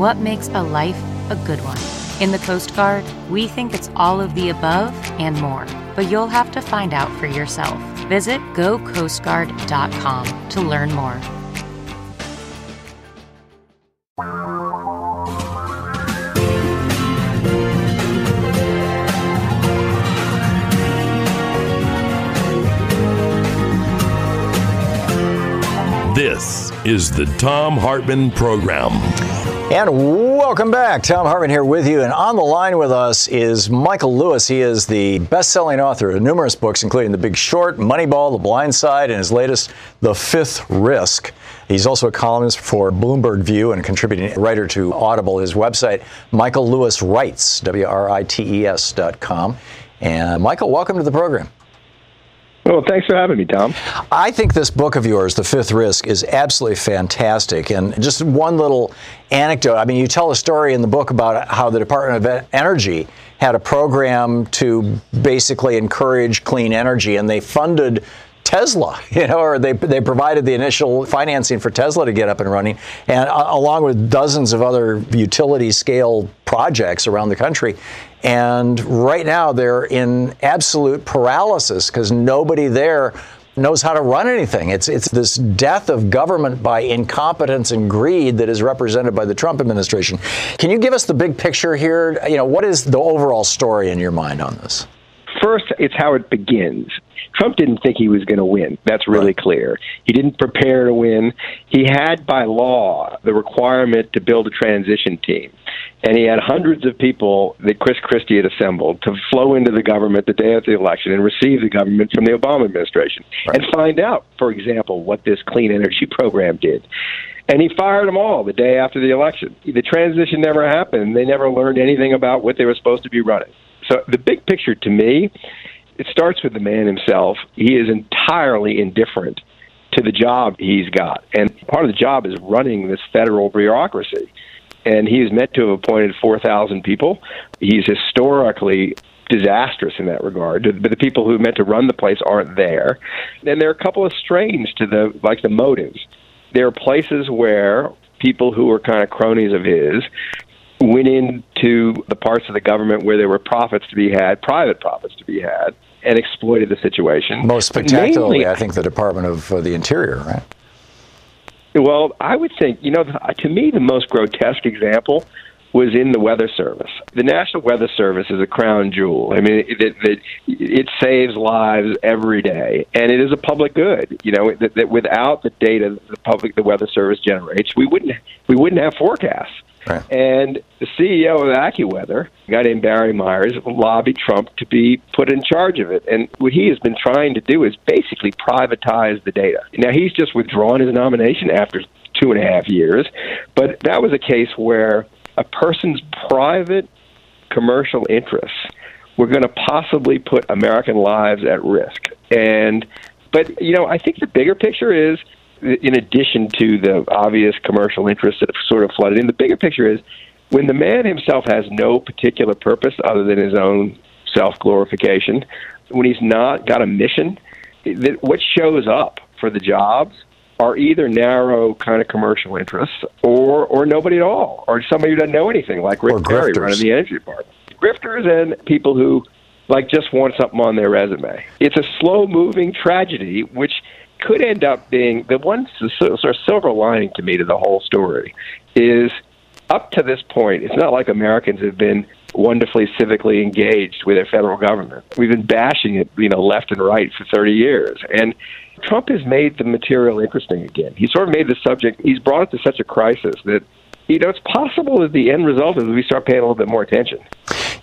what makes a life a good one? In the Coast Guard, we think it's all of the above and more, but you'll have to find out for yourself. Visit gocoastguard.com to learn more. This is the Thom Hartmann Program. And welcome back. Thom Hartmann here with you. And on the line with us is Michael Lewis. He is the best selling author of numerous books, including The Big Short, Moneyball, The Blind Side, and his latest, The Fifth Risk. He's also a columnist for Bloomberg View and contributing writer to Audible. His website, Michael Lewis Writes, W R I T E S dot com. And Michael, welcome to the program. Well, thanks for having me, Tom. I think this book of yours, The Fifth Risk, is absolutely fantastic. And just one little anecdote. I mean, you tell a story in the book about how the Department of Energy had a program to basically encourage clean energy, and they funded Tesla, you know, or they, they provided the initial financing for Tesla to get up and running, and uh, along with dozens of other utility scale projects around the country. And right now they're in absolute paralysis because nobody there knows how to run anything. It's it's this death of government by incompetence and greed that is represented by the Trump administration. Can you give us the big picture here? You know, what is the overall story in your mind on this? First, it's how it begins. Trump didn't think he was going to win. That's really right. clear. He didn't prepare to win. He had, by law, the requirement to build a transition team. And he had hundreds of people that Chris Christie had assembled to flow into the government the day of the election and receive the government from the Obama administration right. and find out, for example, what this clean energy program did. And he fired them all the day after the election. The transition never happened. They never learned anything about what they were supposed to be running. So the big picture to me it starts with the man himself. He is entirely indifferent to the job he's got. And part of the job is running this federal bureaucracy. And he is meant to have appointed 4,000 people. He's historically disastrous in that regard. But the people who meant to run the place aren't there. And there are a couple of strains to the, like the motives. There are places where people who are kind of cronies of his went into the parts of the government where there were profits to be had, private profits to be had, and exploited the situation. Most spectacularly, Mainly, I think, the Department of uh, the Interior, right? Well, I would think, you know, to me, the most grotesque example was in the Weather Service. The National Weather Service is a crown jewel. I mean, it, it, it saves lives every day, and it is a public good. You know, that, that without the data the public, the Weather Service generates, we wouldn't we wouldn't have forecasts. Right. And the CEO of AccuWeather, a guy named Barry Myers, lobbied Trump to be put in charge of it. And what he has been trying to do is basically privatize the data. Now, he's just withdrawn his nomination after two and a half years, but that was a case where a person's private commercial interests were going to possibly put American lives at risk. And but you know, I think the bigger picture is in addition to the obvious commercial interests that have sort of flooded in, the bigger picture is when the man himself has no particular purpose other than his own self glorification, when he's not got a mission, that what shows up for the jobs are either narrow kind of commercial interests or or nobody at all, or somebody who doesn't know anything, like Rick Perry running the energy department. Grifters and people who like just want something on their resume. It's a slow moving tragedy, which could end up being the one sort of silver lining to me to the whole story is up to this point, it's not like Americans have been wonderfully civically engaged with their federal government. We've been bashing it, you know, left and right for 30 years. And Trump has made the material interesting again. He sort of made the subject, he's brought it to such a crisis that, you know, it's possible that the end result is we start paying a little bit more attention.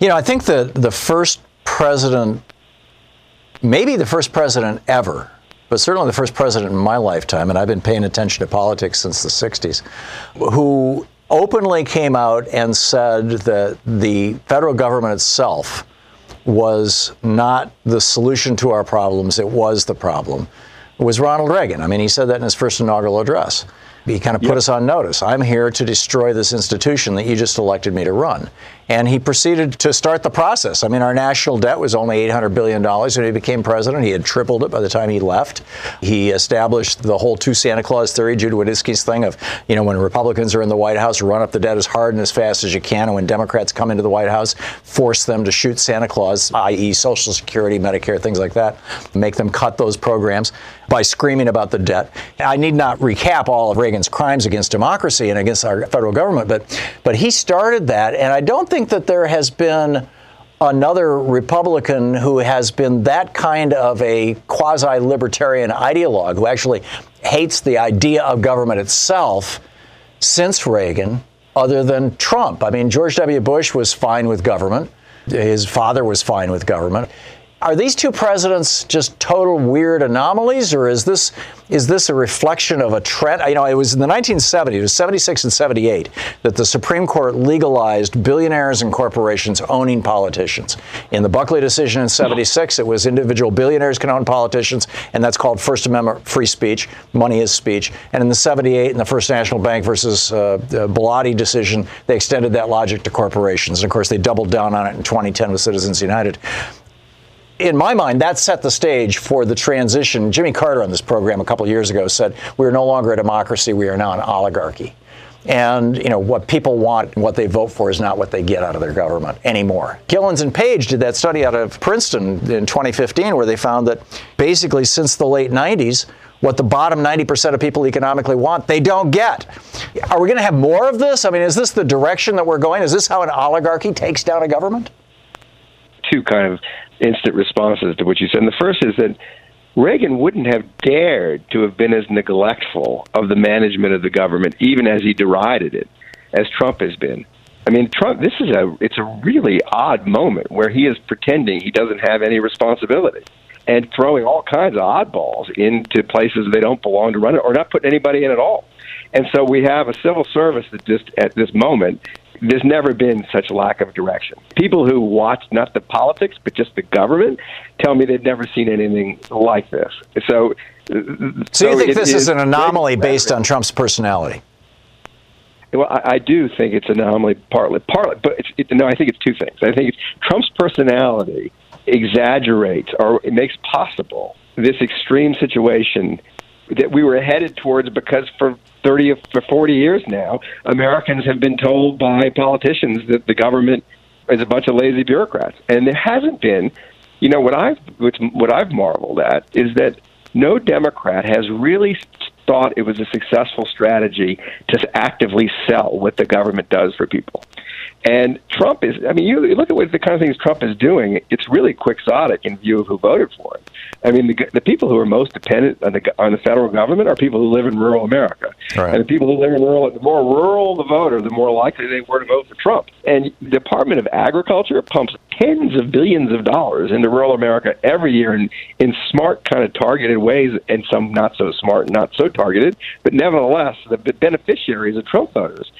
You know, I think the, the first president, maybe the first president ever, but certainly the first president in my lifetime, and I've been paying attention to politics since the 60s, who openly came out and said that the federal government itself was not the solution to our problems, it was the problem, was Ronald Reagan. I mean, he said that in his first inaugural address. He kind of put yep. us on notice. I'm here to destroy this institution that you just elected me to run. And he proceeded to start the process. I mean, our national debt was only $800 billion when he became president. He had tripled it by the time he left. He established the whole two Santa Claus theory, Jude Wanniski's thing of, you know, when Republicans are in the White House, run up the debt as hard and as fast as you can. And when Democrats come into the White House, force them to shoot Santa Claus, i.e., Social Security, Medicare, things like that, make them cut those programs by screaming about the debt. I need not recap all of Reagan's crimes against democracy and against our federal government, but, but he started that. And I don't think that there has been another Republican who has been that kind of a quasi libertarian ideologue who actually hates the idea of government itself since Reagan, other than Trump. I mean, George W. Bush was fine with government, his father was fine with government. Are these two presidents just total weird anomalies, or is this is this a reflection of a trend? You know, it was in the 1970s, it was 76 and 78, that the Supreme Court legalized billionaires and corporations owning politicians. In the Buckley decision in 76, it was individual billionaires can own politicians, and that's called First Amendment free speech. Money is speech. And in the 78, in the First National Bank versus uh, Bellotti decision, they extended that logic to corporations. And of course, they doubled down on it in 2010 with Citizens United in my mind, that set the stage for the transition. Jimmy Carter on this program a couple years ago said, "We are no longer a democracy; we are now an oligarchy." And you know what people want and what they vote for is not what they get out of their government anymore. Gilens and Page did that study out of Princeton in 2015, where they found that basically since the late 90s, what the bottom 90% of people economically want, they don't get. Are we going to have more of this? I mean, is this the direction that we're going? Is this how an oligarchy takes down a government? Two kind of instant responses to what you said. And the first is that Reagan wouldn't have dared to have been as neglectful of the management of the government, even as he derided it, as Trump has been. I mean, Trump. This is a it's a really odd moment where he is pretending he doesn't have any responsibility and throwing all kinds of oddballs into places they don't belong to run it, or not putting anybody in at all. And so we have a civil service that just at this moment there's never been such lack of direction. People who watch not the politics but just the government tell me they've never seen anything like this. So, so, so you think this is an anomaly based on Trump's personality? Well, I, I do think it's an anomaly partly, partly, but it's, it, no, I think it's two things. I think Trump's personality exaggerates or it makes possible this extreme situation that we were headed towards because for 30 for 40 years now, Americans have been told by politicians that the government is a bunch of lazy bureaucrats, and there hasn't been. You know what I've what I've marveled at is that no Democrat has really thought it was a successful strategy to actively sell what the government does for people. And Trump is, I mean, you look at what the kind of things Trump is doing, it's really quixotic in view of who voted for him. I mean, the, the people who are most dependent on the, on the federal government are people who live in rural America. Right. And the people who live in rural, the more rural the voter, the more likely they were to vote for Trump. And the Department of Agriculture pumps tens of billions of dollars into rural America every year in, in smart, kind of targeted ways, and some not so smart, not so targeted, but nevertheless, the beneficiaries of Trump voters.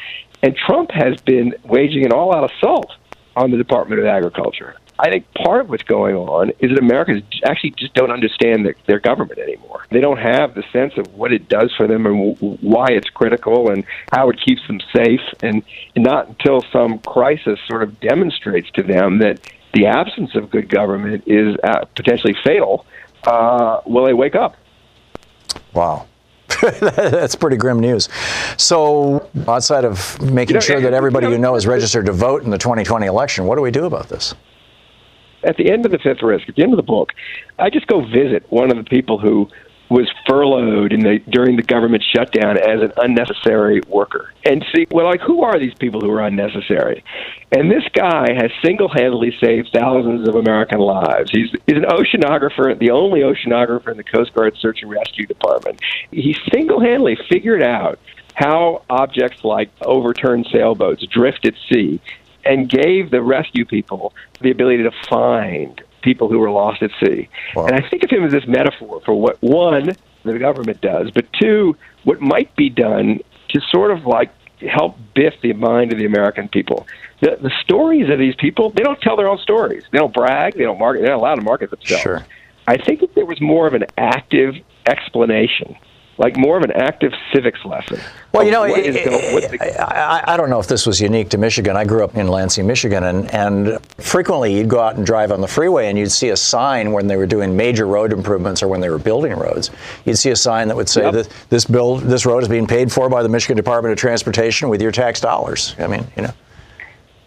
And Trump has been waging an all out assault on the Department of Agriculture. I think part of what's going on is that Americans actually just don't understand their, their government anymore. They don't have the sense of what it does for them and w- why it's critical and how it keeps them safe. And not until some crisis sort of demonstrates to them that the absence of good government is uh, potentially fatal uh, will they wake up. Wow. That's pretty grim news. So, outside of making you know, sure that everybody you know, you know is registered to vote in the 2020 election, what do we do about this? At the end of the fifth risk, at the end of the book, I just go visit one of the people who was furloughed in the during the government shutdown as an unnecessary worker. And see, well, like who are these people who are unnecessary? And this guy has single-handedly saved thousands of American lives. He's he's an oceanographer, the only oceanographer in the Coast Guard Search and Rescue Department. He single-handedly figured out how objects like overturned sailboats drift at sea and gave the rescue people the ability to find people who were lost at sea. Wow. And I think of him as this metaphor for what, one, the government does, but two, what might be done to sort of like help biff the mind of the American people. The, the stories of these people, they don't tell their own stories. They don't brag. They don't market. They're not allowed to market themselves. Sure. I think if there was more of an active explanation like more of an active civics lesson. Well, you know, it, the, I, I, don't know if this was unique to Michigan. I grew up in Lansing, Michigan, and, and frequently you'd go out and drive on the freeway and you'd see a sign when they were doing major road improvements or when they were building roads. You'd see a sign that would say yep. that this build, this road is being paid for by the Michigan Department of Transportation with your tax dollars. I mean, you know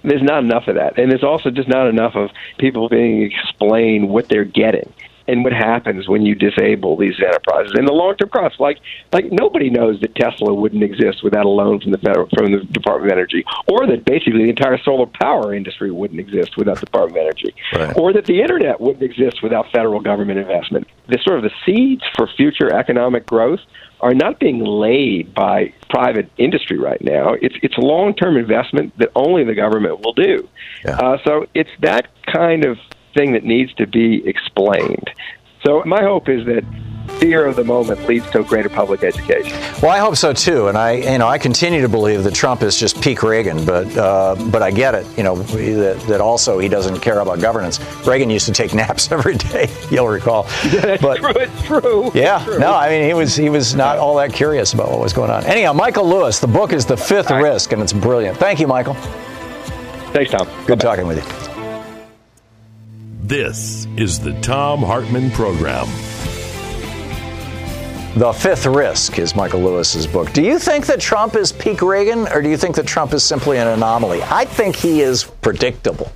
there's not enough of that. And there's also just not enough of people being explained what they're getting and what happens when you disable these enterprises and the long term costs. Like like nobody knows that Tesla wouldn't exist without a loan from the federal from the Department of Energy, or that basically the entire solar power industry wouldn't exist without the Department of Energy, right. or that the internet wouldn't exist without federal government investment. The sort of the seeds for future economic growth are not being laid by private industry right now. It's it's a long term investment that only the government will do. Yeah. Uh, so it's that kind of thing that needs to be explained. So my hope is that fear of the moment leads to a greater public education. Well, I hope so too, and I, you know, I continue to believe that Trump is just peak Reagan, but, uh, but I get it, you know, that, that also he doesn't care about governance. Reagan used to take naps every day, you'll recall. Yeah, but, true. It's true. Yeah, true. no, I mean, he was he was not all that curious about what was going on. Anyhow, Michael Lewis, the book is The Fifth right. Risk, and it's brilliant. Thank you, Michael. Thanks, Tom. Good Bye-bye. talking with you. This is the Thom Hartmann Program. The Fifth Risk is Michael Lewis's book. Do you think that Trump is peak Reagan, or do you think that Trump is simply an anomaly? I think he is predictable.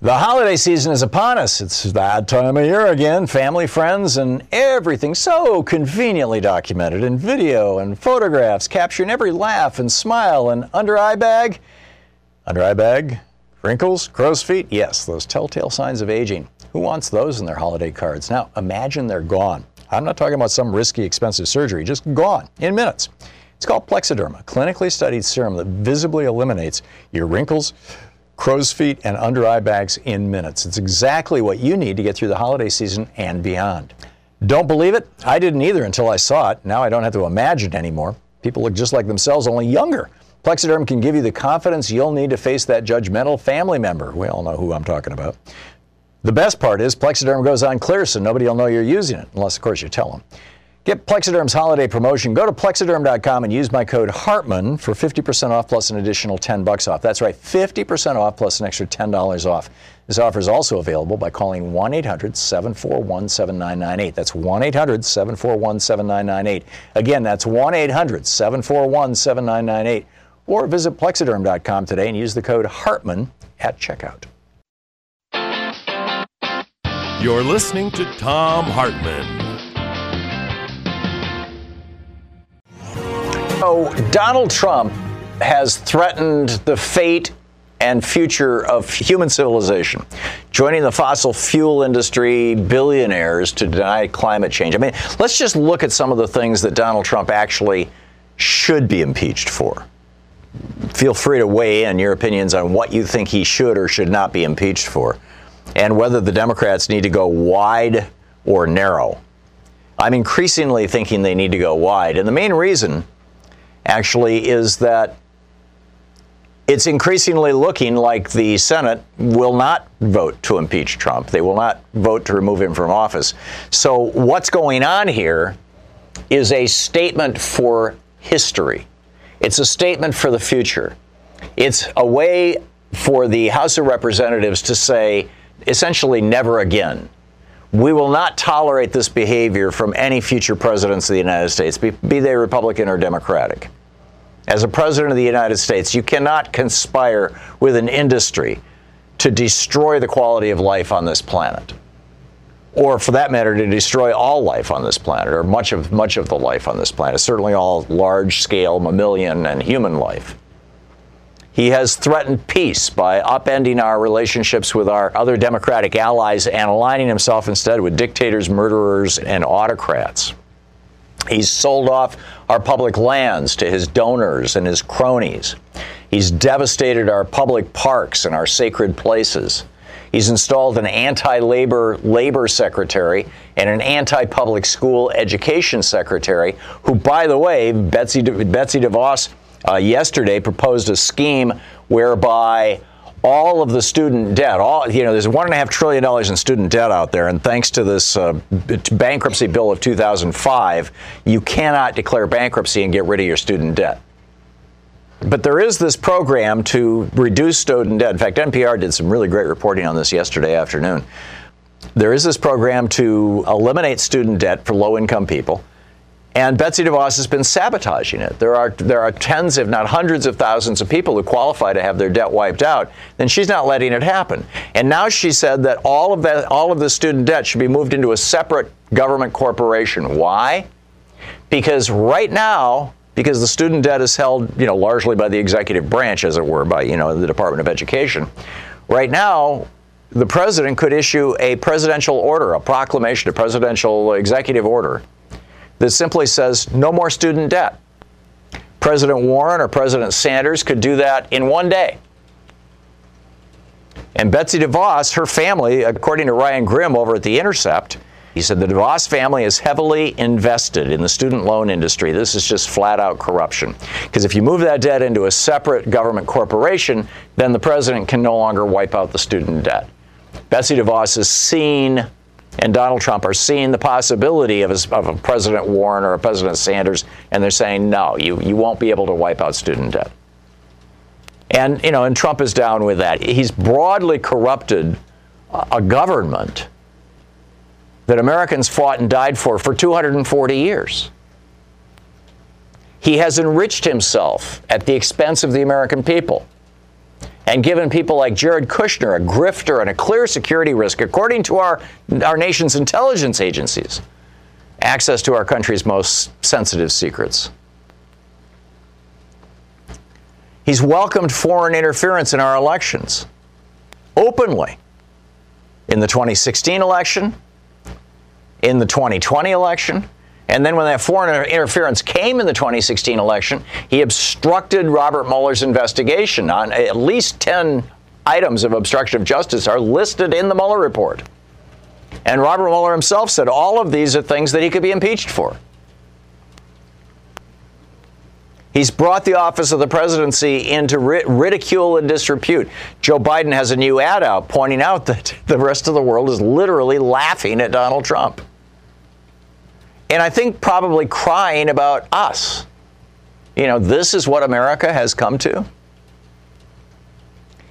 The holiday season is upon us. It's that time of year again. Family, friends, and everything so conveniently documented in video and photographs, capturing every laugh and smile and under eye bag. Under eye bag? Wrinkles, crow's feet, yes, those telltale signs of aging. Who wants those in their holiday cards? Now, imagine they're gone. I'm not talking about some risky, expensive surgery, just gone in minutes. It's called Plexaderm, a clinically studied serum that visibly eliminates your wrinkles, crow's feet, and under eye bags in minutes. It's exactly what you need to get through the holiday season and beyond. Don't believe it? I didn't either until I saw it. Now I don't have to imagine anymore. People look just like themselves, only younger. Plexaderm can give you the confidence you'll need to face that judgmental family member. We all know who I'm talking about. The best part is Plexaderm goes on clear so nobody will know you're using it, unless, of course, you tell them. Get Plexaderm's holiday promotion. Go to plexaderm.com and use my code Hartman for 50% off plus an additional 10 bucks off. That's right, 50% off plus an extra $10 off. This offer is also available by calling 1-800-741-7998. That's 1-800-741-7998. Again, that's 1-800-741-7998 or visit plexaderm.com today and use the code Hartman at checkout. You're listening to Thom Hartmann. So, Donald Trump has threatened the fate and future of human civilization, joining the fossil fuel industry billionaires to deny climate change. I mean, let's just look at some of the things that Donald Trump actually should be impeached for feel free to weigh in your opinions on what you think he should or should not be impeached for, and whether the Democrats need to go wide or narrow. I'm increasingly thinking they need to go wide. And the main reason, actually, is that it's increasingly looking like the Senate will not vote to impeach Trump. They will not vote to remove him from office. So, what's going on here is a statement for history. It's a statement for the future. It's a way for the House of Representatives to say, essentially, never again. We will not tolerate this behavior from any future presidents of the United States, be, be they Republican or Democratic. As a president of the United States, you cannot conspire with an industry to destroy the quality of life on this planet or for that matter, to destroy all life on this planet, or much of much of the life on this planet, certainly all large-scale mammalian and human life. He has threatened peace by upending our relationships with our other democratic allies and aligning himself instead with dictators, murderers, and autocrats. He's sold off our public lands to his donors and his cronies. He's devastated our public parks and our sacred places. He's installed an anti labor labor secretary and an anti public school education secretary, who, by the way, Betsy, De- Betsy DeVos uh, yesterday proposed a scheme whereby all of the student debt, all you know, there's one and a half trillion dollars in student debt out there, and thanks to this uh, bankruptcy bill of 2005, you cannot declare bankruptcy and get rid of your student debt. But there is this program to reduce student debt. In fact, NPR did some really great reporting on this yesterday afternoon. There is this program to eliminate student debt for low income people. And Betsy DeVos has been sabotaging it. There are there are tens, if not hundreds of thousands of people who qualify to have their debt wiped out. Then she's not letting it happen. And now she said that all of that all of the student debt should be moved into a separate government corporation. Why? Because right now because the student debt is held, you know, largely by the executive branch, as it were, by you know the Department of Education. Right now, the president could issue a presidential order, a proclamation, a presidential executive order that simply says no more student debt. President Warren or President Sanders could do that in one day. And Betsy DeVos, her family, according to Ryan Grim over at The Intercept, he said the DeVos family is heavily invested in the student loan industry. This is just flat out corruption. Because if you move that debt into a separate government corporation, then the president can no longer wipe out the student debt. Betsy DeVos is seen and Donald Trump are seeing the possibility of a, of a, President Warren or a President Sanders, and they're saying, no, you, you won't be able to wipe out student debt. And, you know, and Trump is down with that. He's broadly corrupted a government that Americans fought and died for for 240 years. He has enriched himself at the expense of the American people and given people like Jared Kushner, a grifter and a clear security risk, according to our, our nation's intelligence agencies, access to our country's most sensitive secrets. He's welcomed foreign interference in our elections openly. In the 2016 election, in the 2020 election. And then when that foreign interference came in the 2016 election, he obstructed Robert Mueller's investigation on at least 10 items of obstruction of justice are listed in the Mueller report. And Robert Mueller himself said all of these are things that he could be impeached for. He's brought the office of the presidency into ridicule and disrepute. Joe Biden has a new ad out pointing out that the rest of the world is literally laughing at Donald Trump. And I think probably crying about us. You know, this is what America has come to.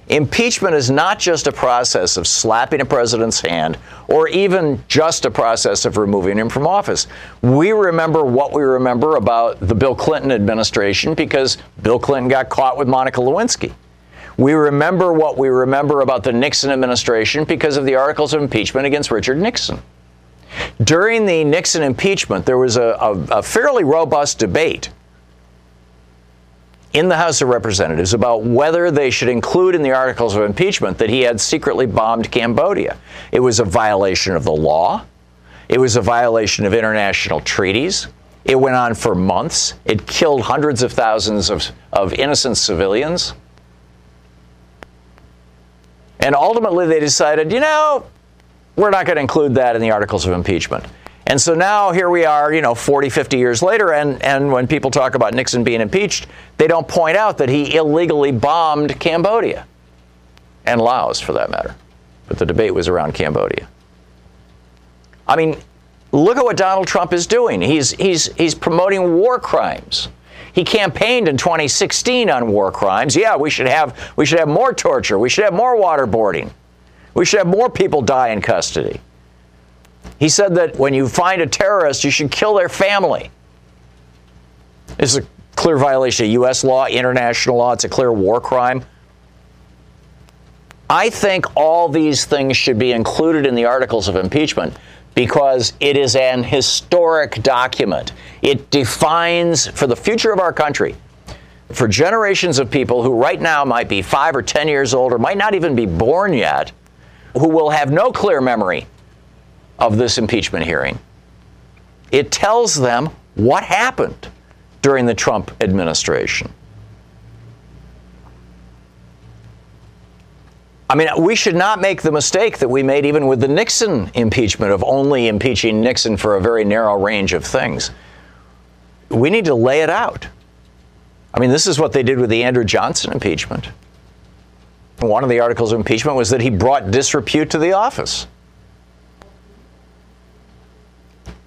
Impeachment is not just a process of slapping a president's hand or even just a process of removing him from office. We remember what we remember about the Bill Clinton administration because Bill Clinton got caught with Monica Lewinsky. We remember what we remember about the Nixon administration because of the articles of impeachment against Richard Nixon. During the Nixon impeachment, there was a, a, a fairly robust debate in the House of Representatives about whether they should include in the articles of impeachment that he had secretly bombed Cambodia. It was a violation of the law. It was a violation of international treaties. It went on for months. It killed hundreds of thousands of, of innocent civilians. And ultimately, they decided, you know, we're not going to include that in the articles of impeachment. And so now here we are, you know, 40, 50 years later, and, and when people talk about Nixon being impeached, they don't point out that he illegally bombed Cambodia and Laos for that matter. But the debate was around Cambodia. I mean, look at what Donald Trump is doing. He's, he's, he's promoting war crimes. He campaigned in 2016 on war crimes. Yeah, we should have, we should have more torture. We should have more waterboarding. We should have more people die in custody. He said that when you find a terrorist, you should kill their family. This is a clear violation of U.S. law, international law. It's a clear war crime. I think all these things should be included in the articles of impeachment because it is an historic document. It defines for the future of our country, for generations of people who right now might be five or 10 years old or might not even be born yet, who will have no clear memory of this impeachment hearing. It tells them what happened during the Trump administration. I mean, we should not make the mistake that we made even with the Nixon impeachment of only impeaching Nixon for a very narrow range of things. We need to lay it out. I mean, this is what they did with the Andrew Johnson impeachment. One of the articles of impeachment was that he brought disrepute to the office.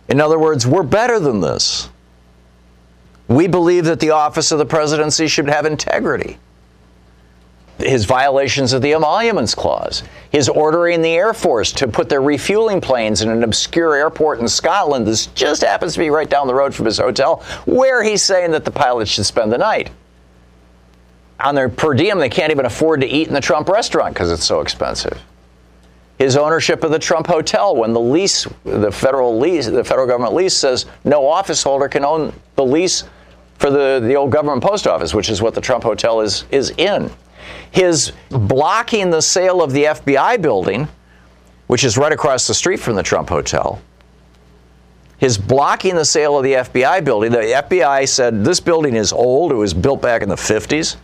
In other words, we're better than this. We believe that the office of the presidency should have integrity. His violations of the emoluments clause, his ordering the Air Force to put their refueling planes in an obscure airport in Scotland that just happens to be right down the road from his hotel, where he's saying that the pilots should spend the night. On their per diem, they can't even afford to eat in the Trump restaurant because it's so expensive his ownership of the Trump Hotel when the lease, the federal lease, the federal government lease says no office holder can own the lease for the, the old government post office, which is what the Trump Hotel is, is in. His blocking the sale of the FBI building, which is right across the street from the Trump Hotel, his blocking the sale of the FBI building. The FBI said this building is old. It was built back in the 50s.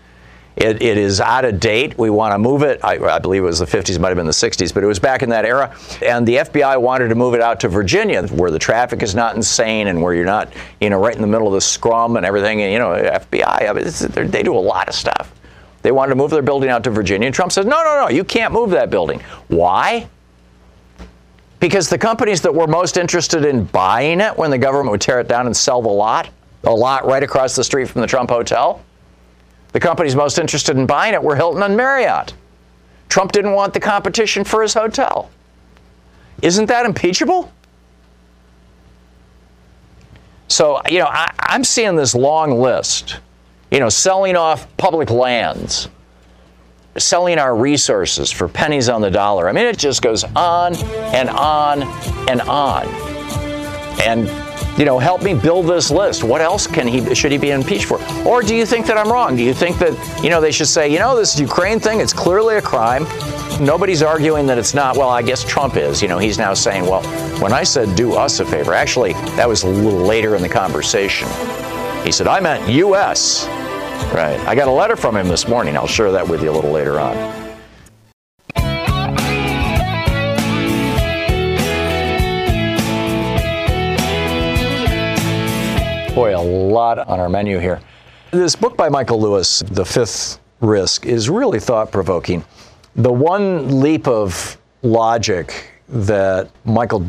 It, it is out of date. We want to move it. I, I, believe it was the 50s, might have been the 60s, but it was back in that era. And the FBI wanted to move it out to Virginia, where the traffic is not insane and where you're not, you know, right in the middle of the scrum and everything. And, you know, FBI, I mean, they do a lot of stuff. They wanted to move their building out to Virginia. And Trump says, no, no, no, you can't move that building. Why? Because the companies that were most interested in buying it when the government would tear it down and sell the lot, a lot right across the street from the Trump Hotel, the companies most interested in buying it were Hilton and Marriott. Trump didn't want the competition for his hotel. Isn't that impeachable? So, you know, I, am seeing this long list, you know, selling off public lands, selling our resources for pennies on the dollar. I mean, it just goes on and on and on. And you know, help me build this list. What else can he should he be impeached for? Or do you think that I'm wrong? Do you think that you know they should say, you know, this Ukraine thing, it's clearly a crime. Nobody's arguing that it's not. Well, I guess Trump is. You know, he's now saying, well, when I said do us a favor, actually, that was a little later in the conversation. He said, I meant U.S. Right. I got a letter from him this morning. I'll share that with you a little later on. Boy, a lot on our menu here. This book by Michael Lewis, The Fifth Risk, is really thought provoking. The one leap of logic that Michael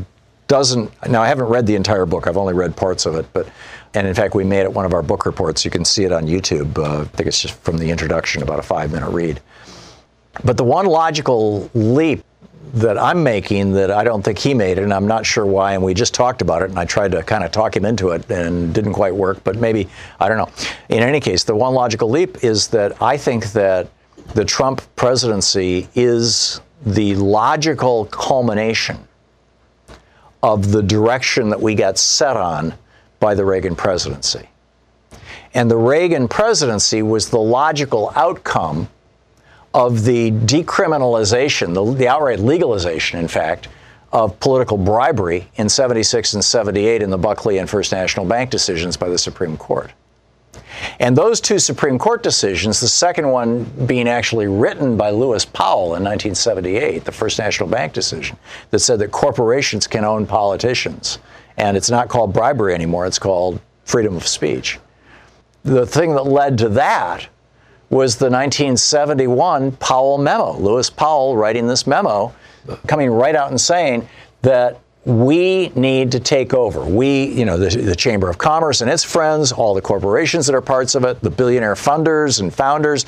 doesn't now I haven't read the entire book. I've only read parts of it, but and in fact we made it one of our book reports. You can see it on YouTube. Uh, I think it's just from the introduction, about a five minute read. But the one logical leap that I'm making that I don't think he made and I'm not sure why. And we just talked about it, and I tried to kind of talk him into it, and didn't quite work. But maybe I don't know. In any case, the one logical leap is that I think that the Trump presidency is the logical culmination of the direction that we got set on by the Reagan presidency. And the Reagan presidency was the logical outcome of the decriminalization, the, the outright legalization, in fact, of political bribery in 76 and 78 in the Buckley and First National Bank decisions by the Supreme Court. And those two Supreme Court decisions, the second one being actually written by Lewis Powell in 1978, the First National Bank decision, that said that corporations can own politicians. And it's not called bribery anymore, it's called freedom of speech. The thing that led to that was the 1971 Powell memo. Lewis Powell writing this memo, coming right out and saying that we need to take over. We, you know, the, the, Chamber of Commerce and its friends, all the corporations that are parts of it, the billionaire funders and founders,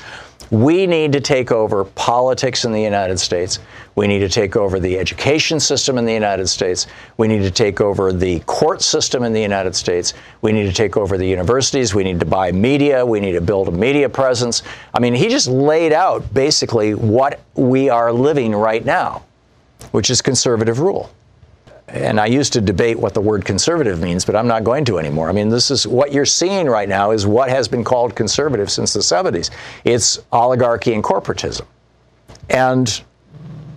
we need to take over politics in the United States. We need to take over the education system in the United States. We need to take over the court system in the United States. We need to take over the universities. We need to buy media. We need to build a media presence. I mean, he just laid out basically what we are living right now, which is conservative rule and I used to debate what the word conservative means, but I'm not going to anymore. I mean, this is what you're seeing right now is what has been called conservative since the 70s. It's oligarchy and corporatism. And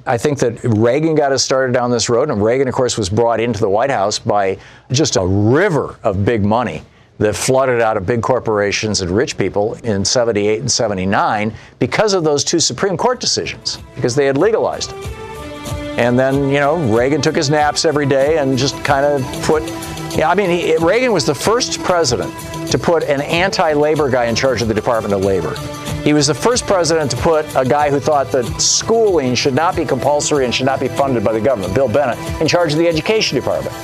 I think that Reagan got us started down this road, and Reagan, of course, was brought into the White House by just a river of big money that flooded out of big corporations and rich people in 78 and 79 because of those two Supreme Court decisions, because they had legalized it. And then, you know, Reagan took his naps every day and just kind of put, yeah, I mean, he, Reagan was the first president to put an anti labor guy in charge of the Department of Labor. He was the first president to put a guy who thought that schooling should not be compulsory and should not be funded by the government, Bill Bennett, in charge of the education department.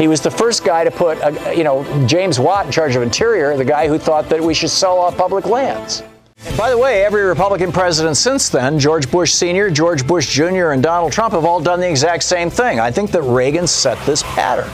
He was the first guy to put, a, you know, James Watt in charge of Interior, the guy who thought that we should sell off public lands. By the way, every Republican president since then, George Bush Sr., George Bush Jr., and Donald Trump have all done the exact same thing. I think that Reagan set this pattern.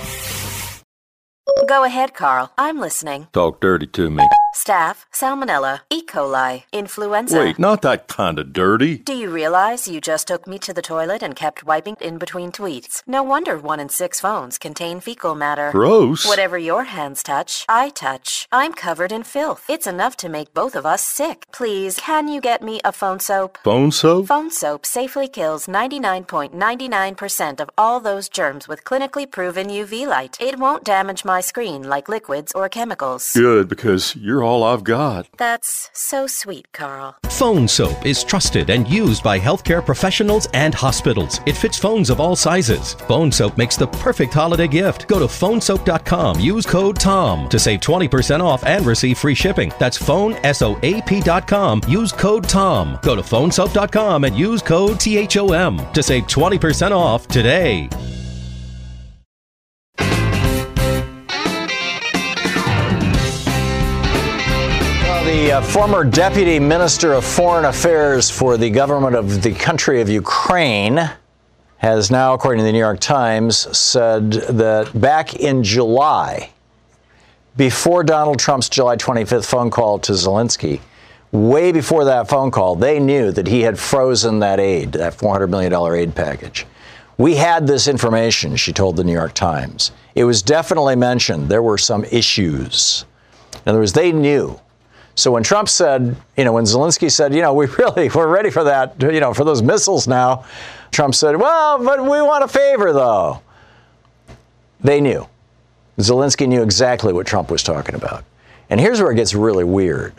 Go ahead, Carl. I'm listening. Talk dirty to me. Staph, Salmonella, E. coli, influenza. Wait, not that kind of dirty. Do you realize you just took me to the toilet and kept wiping in between tweets? No wonder one in six phones contain fecal matter. Gross. Whatever your hands touch, I touch. I'm covered in filth. It's enough to make both of us sick. Please, can you get me a phone soap? Phone soap? Phone soap safely kills 99.99% of all those germs with clinically proven UV light. It won't damage my screen like liquids or chemicals. Good, because you're all I've got. That's so sweet, Carl. Phone soap is trusted and used by healthcare professionals and hospitals. It fits phones of all sizes. Phone soap makes the perfect holiday gift. Go to phonesoap.com, use code TOM to save 20% off and receive free shipping. That's phonesoap.com, use code TOM. Go to phonesoap.com and use code THOM to save 20% off today. The uh, former deputy minister of foreign affairs for the government of the country of Ukraine has now, according to the New York Times, said that back in July, before Donald Trump's July 25th phone call to Zelensky, way before that phone call, they knew that he had frozen that aid, that $400 million aid package. We had this information, she told the New York Times. It was definitely mentioned. There were some issues. In other words, they knew so when Trump said, you know, when Zelensky said, you know, we really we're ready for that, you know, for those missiles now, Trump said, well, but we want a favor though. They knew. Zelensky knew exactly what Trump was talking about. And here's where it gets really weird.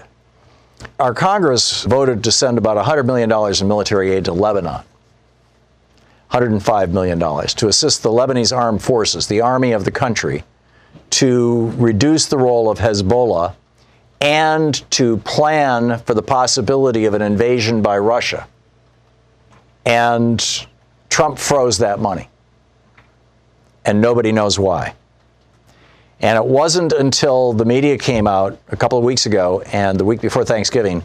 Our Congress voted to send about $100 million in military aid to Lebanon. $105 million to assist the Lebanese armed forces, the army of the country, to reduce the role of Hezbollah and to plan for the possibility of an invasion by Russia. And Trump froze that money. And nobody knows why. And it wasn't until the media came out a couple of weeks ago and the week before Thanksgiving,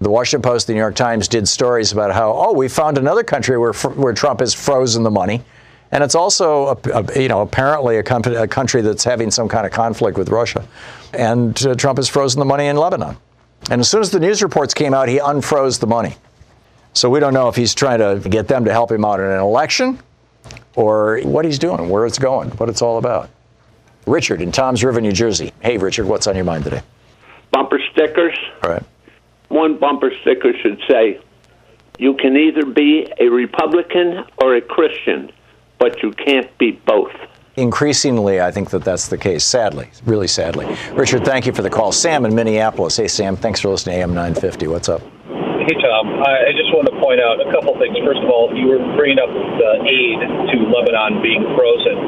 the Washington Post, the New York Times did stories about how, oh, we found another country where, where Trump has frozen the money. And it's also, a, a, you know, apparently a, company, a country that's having some kind of conflict with Russia and uh, Trump has frozen the money in Lebanon. And as soon as the news reports came out, he unfroze the money. So we don't know if he's trying to get them to help him out in an election or what he's doing, where it's going, what it's all about. Richard in Toms River, New Jersey. Hey, Richard, what's on your mind today? Bumper stickers. All right. One bumper sticker should say, You can either be a Republican or a Christian, but you can't be both. Increasingly, I think that that's the case, sadly, really sadly. Richard, thank you for the call. Sam in Minneapolis. Hey, Sam, thanks for listening to AM 950. What's up? Hey, Tom. I just wanted to point out a couple things. First of all, you were bringing up the aid to Lebanon being frozen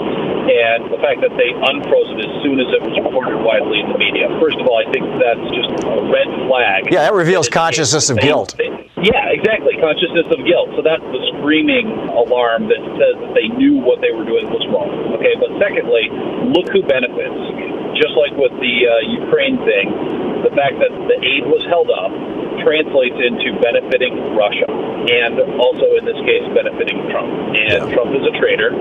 and the fact that they unfroze it as soon as it was reported widely in the media. First of all, I think that's just a red flag. Yeah, that reveals consciousness of guilt. Thing. Yeah, exactly. Consciousness of guilt. So that's the screaming alarm that says that they knew what they were doing was wrong. Okay, but secondly, look who benefits. Just like with the uh, Ukraine thing, the fact that the aid was held up translates into benefiting Russia and also, in this case, benefiting Trump. And yeah. Trump is a traitor,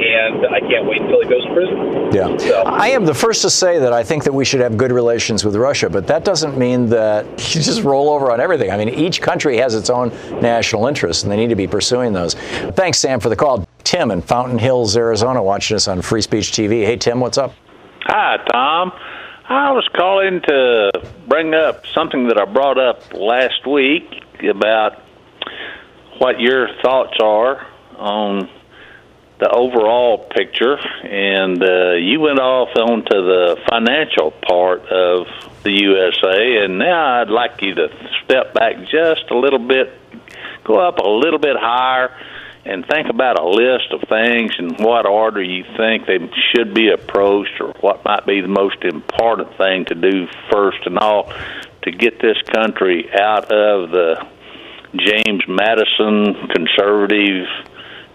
and I can't wait until he goes to prison. Yeah. So. I am the first to say that I think that we should have good relations with Russia, but that doesn't mean that you just roll over on everything. I mean, each country has its own national interests, and they need to be pursuing those. Thanks, Sam, for the call. Tim in Fountain Hills, Arizona, watching us on Free Speech TV. Hey, Tim, what's up? Hi, Tom. I was calling to bring up something that I brought up last week about what your thoughts are on the overall picture, and uh, you went off onto the financial part of the USA, and now I'd like you to step back just a little bit, go up a little bit higher, and think about a list of things and what order you think they should be approached, or what might be the most important thing to do first and all to get this country out of the James Madison conservative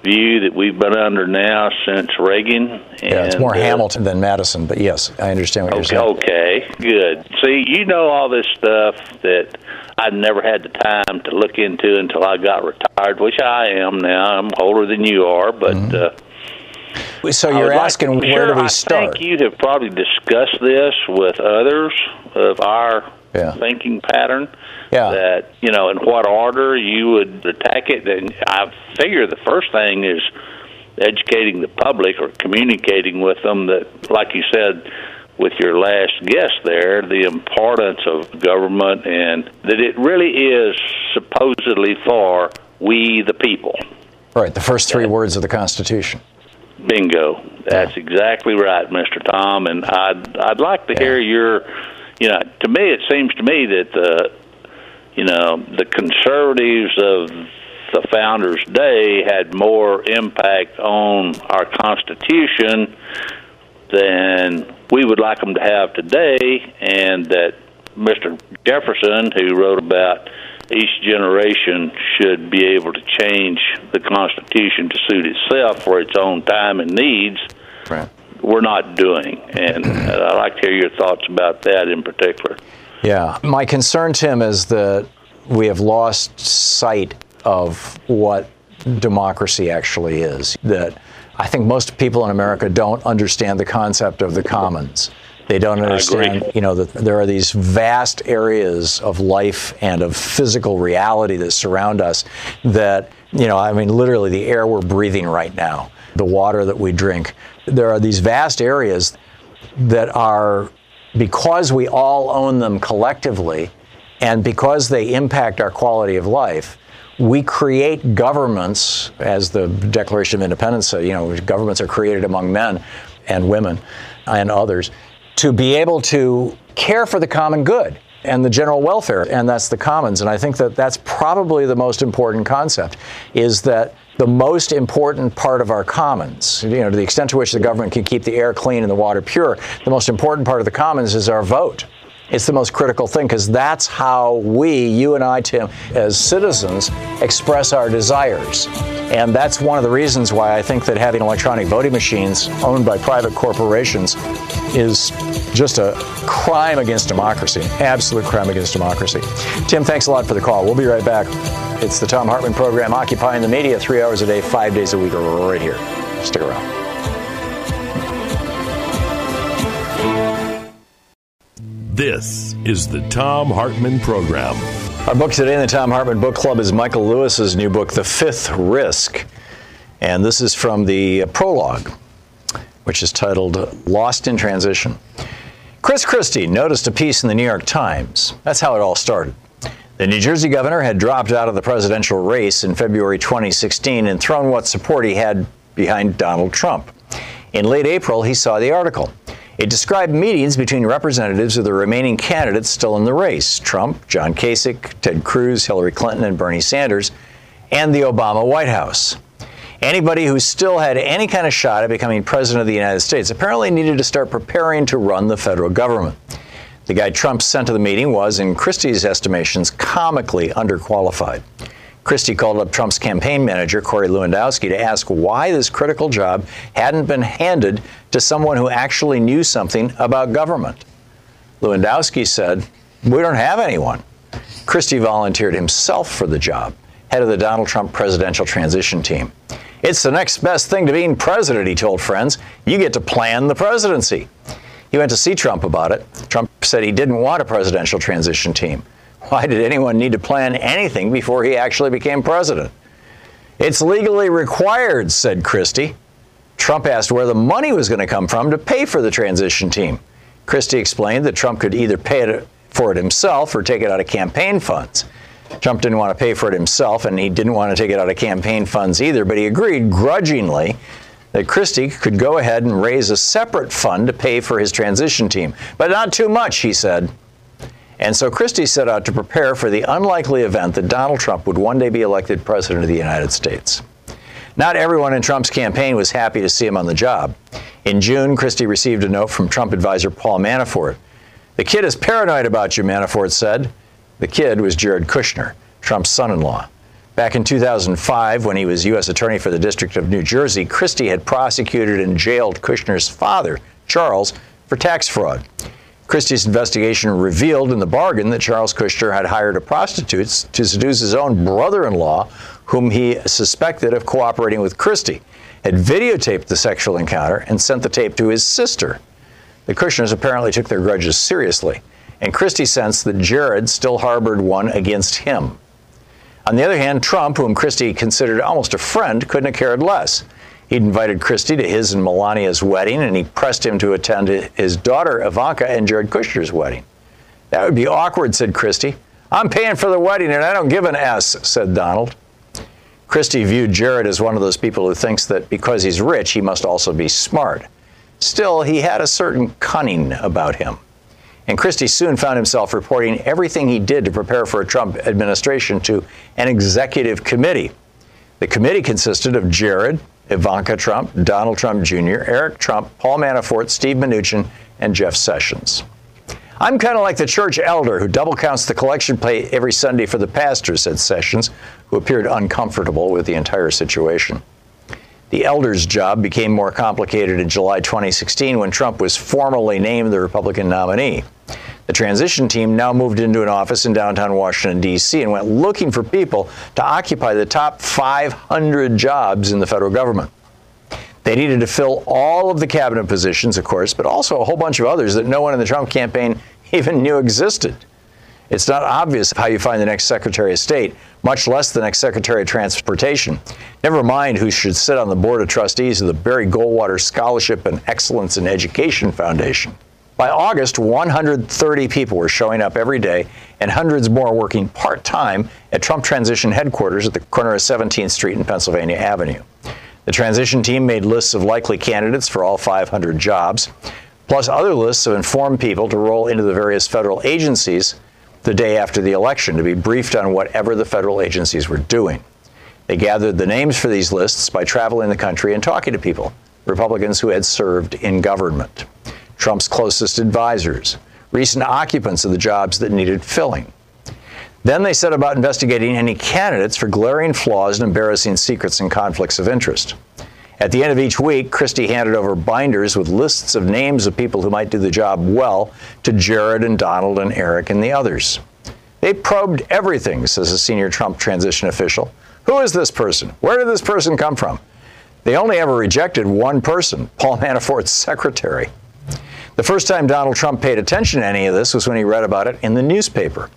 view that we've been under now since Reagan. And, yeah, it's more uh, Hamilton than Madison, but yes, I understand what okay, you're saying. Okay, good. See, you know all this stuff that I never had the time to look into until I got retired, which I am now. I'm older than you are, but. Mm-hmm. Uh, so you're asking like, where sure, do we start? I think you have probably discussed this with others of our yeah. thinking pattern. Yeah. That you know, in what order you would attack it. And I figure the first thing is educating the public or communicating with them that, like you said, with your last guest there, the importance of government and that it really is supposedly for we the people. Right, the first three words of the Constitution. Bingo. That's yeah. exactly right, Mr. Thom. And I'd I'd like to yeah. hear your you know, to me, it seems to me that the, you know, the conservatives of the founders' day had more impact on our Constitution than we would like them to have today, and that Mr. Jefferson, who wrote about each generation should be able to change the Constitution to suit itself for its own time and needs. Right we're not doing. And I'd like to hear your thoughts about that in particular. Yeah. My concern, Tim, is that we have lost sight of what democracy actually is. That I think most people in America don't understand the concept of the commons. They don't understand, you know, that there are these vast areas of life and of physical reality that surround us that, you know, I mean, literally the air we're breathing right now, the water that we drink, there are these vast areas that are, because we all own them collectively, and because they impact our quality of life, we create governments, as the Declaration of Independence said, you know, governments are created among men and women and others to be able to care for the common good and the general welfare, and that's the commons. And I think that that's probably the most important concept is that the most important part of our commons, you know, to the extent to which the government can keep the air clean and the water pure, the most important part of the commons is our vote. It's the most critical thing because that's how we, you and I, Tim, as citizens, express our desires. And that's one of the reasons why I think that having electronic voting machines owned by private corporations is just a crime against democracy, absolute crime against democracy. Tim, thanks a lot for the call. We'll be right back. It's the Thom Hartmann program, occupying the media three hours a day, five days a week, right here. Stick around. This is the Thom Hartmann Program. Our book today in the Thom Hartmann Book Club is Michael Lewis's new book, The Fifth Risk. And this is from the prologue, which is titled Lost in Transition. Chris Christie noticed a piece in the New York Times. That's how it all started. The New Jersey governor had dropped out of the presidential race in February 2016 and thrown what support he had behind Donald Trump. In late April, he saw the article. It described meetings between representatives of the remaining candidates still in the race Trump, John Kasich, Ted Cruz, Hillary Clinton, and Bernie Sanders, and the Obama White House. Anybody who still had any kind of shot at becoming president of the United States apparently needed to start preparing to run the federal government. The guy Trump sent to the meeting was, in Christie's estimations, comically underqualified. Christie called up Trump's campaign manager, Corey Lewandowski, to ask why this critical job hadn't been handed to someone who actually knew something about government. Lewandowski said, We don't have anyone. Christie volunteered himself for the job, head of the Donald Trump presidential transition team. It's the next best thing to being president, he told friends. You get to plan the presidency. He went to see Trump about it. Trump said he didn't want a presidential transition team. Why did anyone need to plan anything before he actually became president? It's legally required, said Christie. Trump asked where the money was going to come from to pay for the transition team. Christie explained that Trump could either pay it for it himself or take it out of campaign funds. Trump didn't want to pay for it himself, and he didn't want to take it out of campaign funds either, but he agreed grudgingly that Christie could go ahead and raise a separate fund to pay for his transition team. But not too much, he said. And so Christie set out to prepare for the unlikely event that Donald Trump would one day be elected president of the United States. Not everyone in Trump's campaign was happy to see him on the job. In June, Christie received a note from Trump advisor Paul Manafort. The kid is paranoid about you, Manafort said. The kid was Jared Kushner, Trump's son in law. Back in 2005, when he was U.S. Attorney for the District of New Jersey, Christie had prosecuted and jailed Kushner's father, Charles, for tax fraud. Christie's investigation revealed in the bargain that Charles Kushner had hired a prostitute to seduce his own brother in law, whom he suspected of cooperating with Christie, had videotaped the sexual encounter and sent the tape to his sister. The Kushners apparently took their grudges seriously, and Christie sensed that Jared still harbored one against him. On the other hand, Trump, whom Christie considered almost a friend, couldn't have cared less. He'd invited Christie to his and Melania's wedding, and he pressed him to attend his daughter Ivanka and Jared Kushner's wedding. That would be awkward, said Christie. I'm paying for the wedding, and I don't give an S, said Donald. Christie viewed Jared as one of those people who thinks that because he's rich, he must also be smart. Still, he had a certain cunning about him. And Christie soon found himself reporting everything he did to prepare for a Trump administration to an executive committee. The committee consisted of Jared, Ivanka Trump, Donald Trump Jr., Eric Trump, Paul Manafort, Steve Mnuchin, and Jeff Sessions. I'm kind of like the church elder who double counts the collection plate every Sunday for the pastor, said Sessions, who appeared uncomfortable with the entire situation. The elder's job became more complicated in July 2016 when Trump was formally named the Republican nominee. The transition team now moved into an office in downtown Washington, D.C., and went looking for people to occupy the top 500 jobs in the federal government. They needed to fill all of the cabinet positions, of course, but also a whole bunch of others that no one in the Trump campaign even knew existed. It's not obvious how you find the next Secretary of State, much less the next Secretary of Transportation. Never mind who should sit on the Board of Trustees of the Barry Goldwater Scholarship and Excellence in Education Foundation. By August, 130 people were showing up every day, and hundreds more working part time at Trump Transition headquarters at the corner of 17th Street and Pennsylvania Avenue. The transition team made lists of likely candidates for all 500 jobs, plus other lists of informed people to roll into the various federal agencies the day after the election to be briefed on whatever the federal agencies were doing. They gathered the names for these lists by traveling the country and talking to people, Republicans who had served in government. Trump's closest advisors, recent occupants of the jobs that needed filling. Then they set about investigating any candidates for glaring flaws and embarrassing secrets and conflicts of interest. At the end of each week, Christie handed over binders with lists of names of people who might do the job well to Jared and Donald and Eric and the others. They probed everything, says a senior Trump transition official. Who is this person? Where did this person come from? They only ever rejected one person, Paul Manafort's secretary. The first time Donald Trump paid attention to any of this was when he read about it in the newspaper.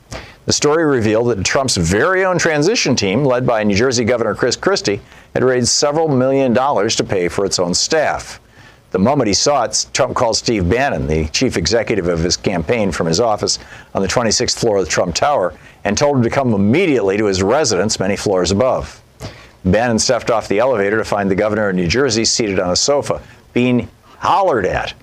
The story revealed that Trump's very own transition team, led by New Jersey Governor Chris Christie, had raised several million dollars to pay for its own staff. The moment he saw it, Trump called Steve Bannon, the chief executive of his campaign, from his office on the 26th floor of the Trump Tower and told him to come immediately to his residence many floors above. Bannon stepped off the elevator to find the governor of New Jersey seated on a sofa, being hollered at.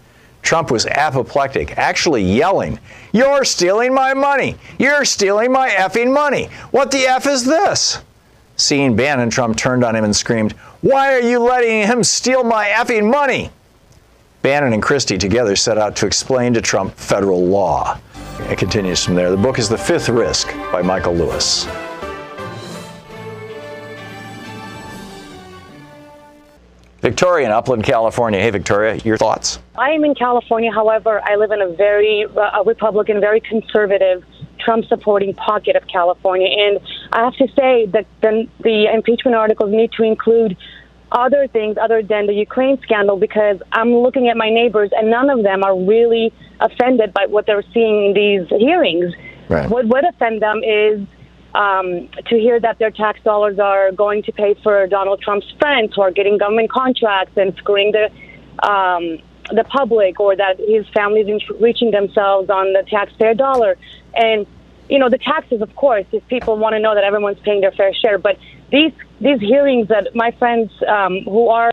Trump was apoplectic, actually yelling, You're stealing my money! You're stealing my effing money! What the F is this? Seeing Bannon, Trump turned on him and screamed, Why are you letting him steal my effing money? Bannon and Christie together set out to explain to Trump federal law. It continues from there. The book is The Fifth Risk by Michael Lewis. Victoria in Upland, California. Hey, Victoria, your thoughts? I am in California. However, I live in a very uh, Republican, very conservative, Trump supporting pocket of California. And I have to say that the, the impeachment articles need to include other things other than the Ukraine scandal because I'm looking at my neighbors and none of them are really offended by what they're seeing in these hearings. Right. What would offend them is um, to hear that their tax dollars are going to pay for Donald Trump's friends who are getting government contracts and screwing the um, the public, or that his family is reaching themselves on the taxpayer dollar. And you know, the taxes, of course, if people want to know that everyone's paying their fair share. But these these hearings that my friends um, who are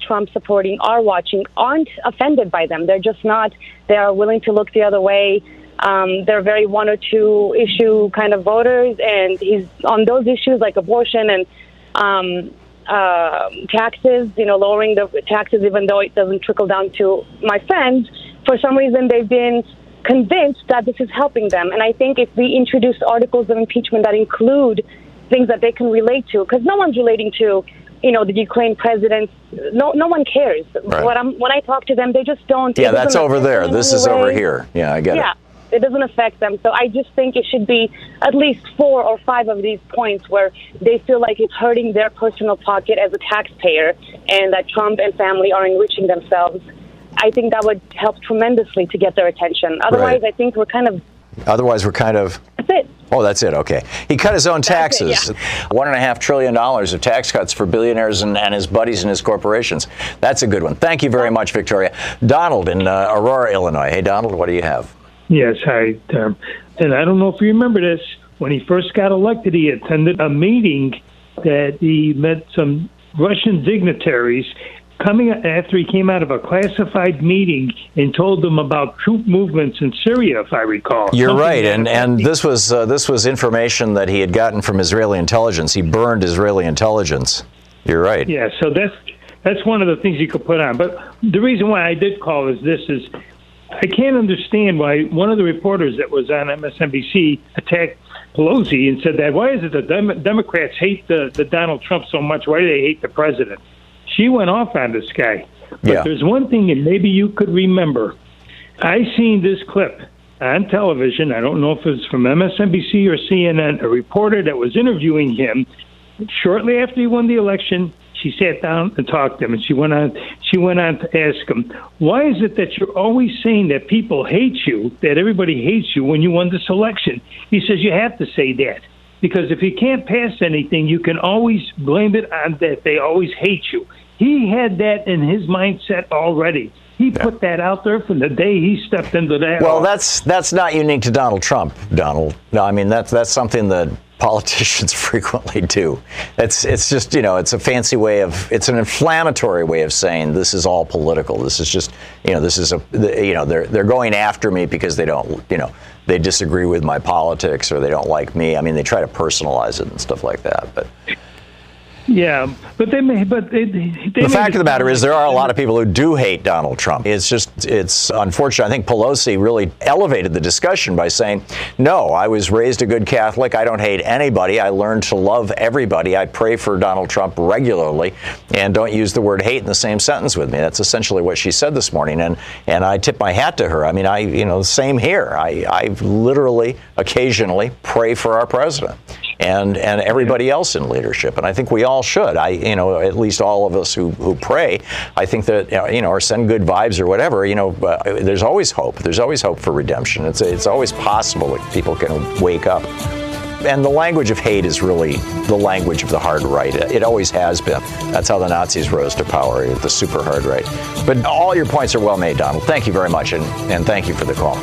Trump supporting are watching aren't offended by them. They're just not. They are willing to look the other way. Um, they're very one or two issue kind of voters, and he's on those issues like abortion and um, uh, taxes. You know, lowering the taxes, even though it doesn't trickle down to my friends. For some reason, they've been convinced that this is helping them. And I think if we introduce articles of impeachment that include things that they can relate to, because no one's relating to, you know, the Ukraine president. No, no one cares. Right. What I'm, when I talk to them, they just don't. Yeah, that's over there. This is over here. Yeah, I get yeah. it. It doesn't affect them. So I just think it should be at least four or five of these points where they feel like it's hurting their personal pocket as a taxpayer and that Trump and family are enriching themselves. I think that would help tremendously to get their attention. Otherwise, I think we're kind of Otherwise, we're kind of. that's it. Oh, that's it. Okay. He cut his own taxes. it, One and a half trillion dollars of tax cuts for billionaires and, and his buddies and his corporations. That's a good one. Thank you very much, Victoria. Donald in uh, Aurora, Illinois. Hey, Donald, what do you have? Yes, hi, Thom. And I don't know if you remember this. When he first got elected, he attended a meeting that he met some Russian dignitaries coming after he came out of a classified meeting and told them about troop movements in Syria, if I recall. You're Something right, and and this was uh, this was information that he had gotten from Israeli intelligence. He burned Israeli intelligence. You're right. Yeah, so that's that's one of the things you could put on. But the reason why I did call is this is I can't understand why one of the reporters that was on MSNBC attacked Pelosi and said that why is it the Dem- Democrats hate the, the Donald Trump so much? Why do they hate the president? She went off on this guy. But Yeah. there's one thing, and maybe you could remember. I seen this clip on television. I don't know if it's from MSNBC or CNN. A reporter that was interviewing him shortly after he won the election, she sat down and talked to him, and she went on. She went on to ask him, "Why is it that you're always saying that people hate you, that everybody hates you when you won this election?" He says, "You have to say that because if you can't pass anything, you can always blame it on that they always hate you." He had that in his mindset already. He put that out there from the day he stepped into that. Well, office. that's that's not unique to Donald Trump, Donald. No, I mean that's that's something that politicians frequently do. It's it's just you know it's a fancy way of it's an inflammatory way of saying this is all political. This is just you know this is a you know they're they're going after me because they don't you know they disagree with my politics or they don't like me. I mean they try to personalize it and stuff like that. But yeah, but they may. But they, they the fact of the matter is, there are a lot of people who do hate Donald Trump. It's just, it's unfortunate. I think Pelosi really elevated the discussion by saying, no, I was raised a good Catholic. I don't hate anybody. I learned to love everybody. I pray for Donald Trump regularly and don't use the word hate in the same sentence with me. That's essentially what she said this morning. And, and I tip my hat to her. I mean, I, you know, same here. I, I literally, occasionally pray for our president and and everybody else in leadership. And I think we all should. I you know at least all of us who who pray. I think that you know or send good vibes or whatever. You know, uh, there's always hope. There's always hope for redemption. It's it's always possible that people can wake up. And the language of hate is really the language of the hard right. It, it always has been. That's how the Nazis rose to power, the super hard right. But all your points are well made, Donald. Thank you very much, and, and thank you for the call.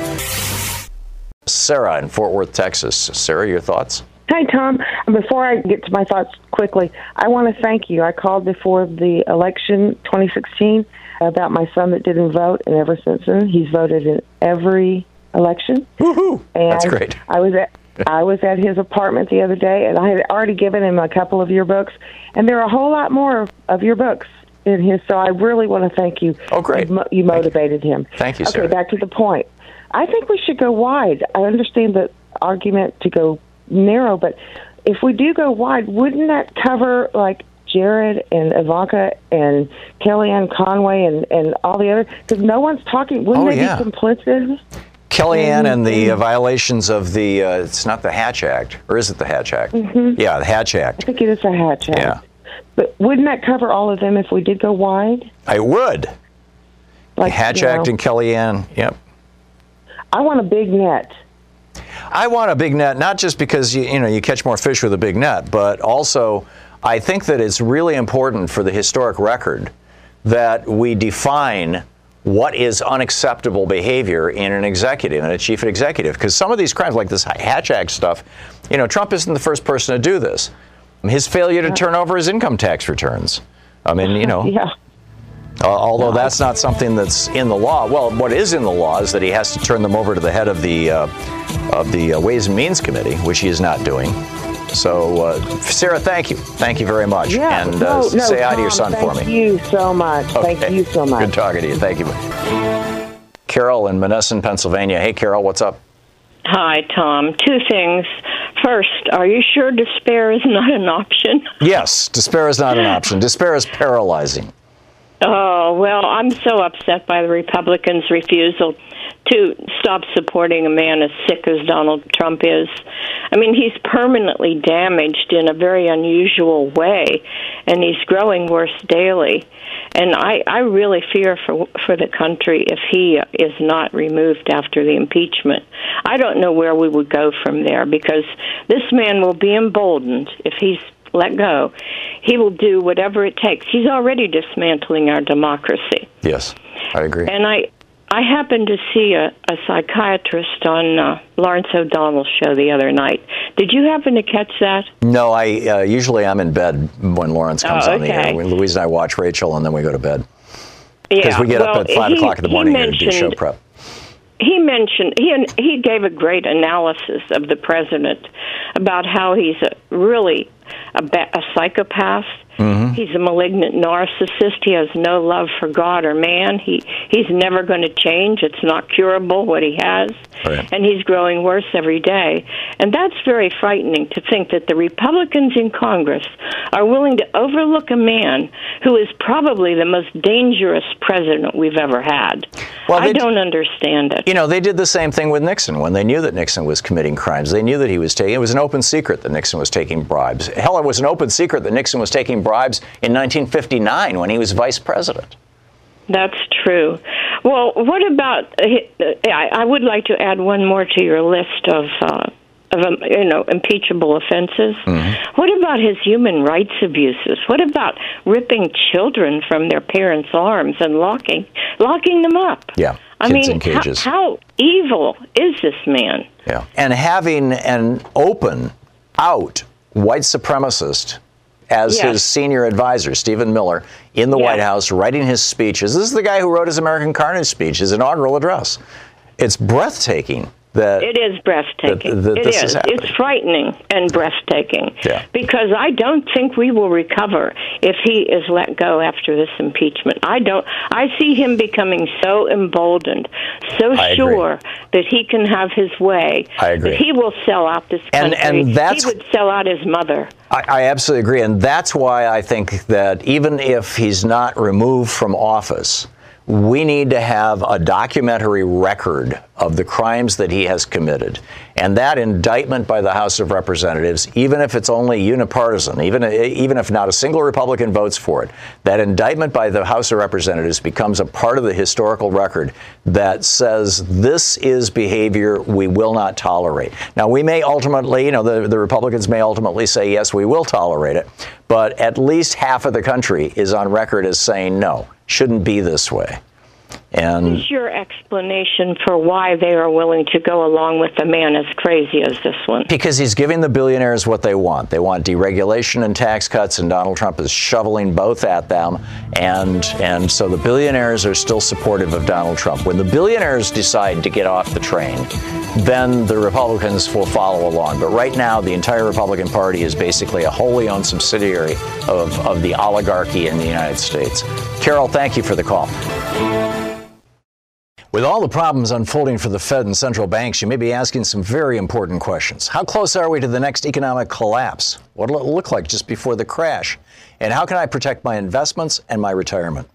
Sarah in Fort Worth, Texas. Sarah, your thoughts? Hi, Thom. Before I get to my thoughts quickly, I want to thank you. I called before the election 2016 about my son that didn't vote, and ever since then, he's voted in every election. Woohoo! And That's great. I was at I was at his apartment the other day, and I had already given him a couple of your books, and there are a whole lot more of your books in his. So I really want to thank you. Oh, great. You, mo- you motivated him. Thank you, Okay, Sarah. back to the point. I think we should go wide. I understand the argument to go narrow, but if we do go wide, wouldn't that cover like Jared and Ivanka and Kellyanne Conway and, and all the other? Because no one's talking. Wouldn't Oh, they yeah. be complicit? Kellyanne and the uh, Mhm. violations of the, uh, it's not the Hatch Act, or is it the Hatch Act? Mhm. Yeah, the Hatch Act. I think it is a hatch act. Yeah. But wouldn't that cover all of them if we did go wide? I would. Like Hatch Act know, and Kellyanne, yep. I want a big net. I want a big net, not just because you, you know you catch more fish with a big net, but also I think that it's really important for the historic record that we define what is unacceptable behavior in an executive and a chief executive. Because some of these crimes, like this Hatch Act stuff, you know, Trump isn't the first person to do this. His failure to turn over his income tax returns. I mean, you know. Yeah. Uh, although that's not something that's in the law. Well, what is in the law is that he has to turn them over to the head of the uh, of the uh, Ways and Means Committee, which he is not doing. So, uh, Sarah, thank you, thank you very much, Yeah. and no, uh, no, say hi to your son for me. thank you so much. Thank you so much. Good talking to you. Thank you. Carol in Monessen, Pennsylvania. Hey, Carol, what's up? Hi, Thom. Two things. First, are you sure despair is not an option? Yes, despair is not an option. Despair is paralyzing. Oh, well, I'm so upset by the Republicans' refusal to stop supporting a man as sick as Donald Trump is. I mean, he's permanently damaged in a very unusual way, and he's growing worse daily. And I, I really fear for for the country if he is not removed after the impeachment. I don't know where we would go from there because this man will be emboldened if he's let go. He will do whatever it takes. He's already dismantling our democracy. Yes, I agree. And I I happened to see a, a psychiatrist on uh, Lawrence O'Donnell's show the other night. Did you happen to catch that? No, I uh, usually I'm in bed when Lawrence comes Oh, on the air. When Louise and I watch Rachel, and then we go to bed because Yeah. we get well, up at five he- o'clock in the morning to do show mentioned- prep. he mentioned he he gave a great analysis of the president about how he's a, really a, ba- a psychopath. Mm-hmm. He's a malignant narcissist. He has no love for God or man. He he's never going to change. It's not curable what he has, and he's growing worse every day. And that's very frightening to think that the Republicans in Congress are willing to overlook a man who is probably the most dangerous president we've ever had. Well, I don't understand it. You know, they did the same thing with Nixon when they knew that Nixon was committing crimes. They knew that he was taking. It was an open secret that Nixon was taking bribes. Hell, it was an open secret that Nixon was taking bribes in 1959 when he was vice president. That's true. Well, what about? uh, I I would like to add one more to your list of. Uh, of um, you know impeachable offenses. What about his human rights abuses? What about ripping children from their parents' arms and locking locking them up? Yeah, I kids mean, in cages. How, how evil is this man? Yeah. And having an open, out white supremacist as his senior advisor, Stephen Miller, in the White House, writing his speeches. This is the guy who wrote his American Carnage speech, his inaugural address. It's breathtaking that It is breathtaking. that It this is. is. It's frightening and breathtaking. Yeah. Because I don't think we will recover if he is let go after this impeachment. I don't. I see him becoming so emboldened, so I agree. sure that he can have his way. I agree. That he will sell out this And- country. and that's- he would sell out his mother. I, I absolutely agree. And that's why I think that even if he's not removed from office, we need to have a documentary record of the crimes that he has committed. And that indictment by the House of Representatives, even if it's only unipartisan, even, even if not a single Republican votes for it, that indictment by the House of Representatives becomes a part of the historical record that says this is behavior we will not tolerate. Now, we may ultimately, you know, the, the Republicans may ultimately say, yes, we will tolerate it, but at least half of the country is on record as saying, no, shouldn't be this way. And What's your explanation for why they are willing to go along with a man as crazy as this one? Because he's giving the billionaires what they want. They want deregulation and tax cuts, and Donald Trump is shoveling both at them. And and so the billionaires are still supportive of Donald Trump. When the billionaires decide to get off the train, then the Republicans will follow along. But right now, the entire Republican Party is basically a wholly owned subsidiary of, of the oligarchy in the United States. Carol, thank you for the call. With all the problems unfolding for the Fed and central banks, you may be asking some very important questions. How close are we to the next economic collapse? What will it look like just before the crash? And how can I protect my investments and my retirement?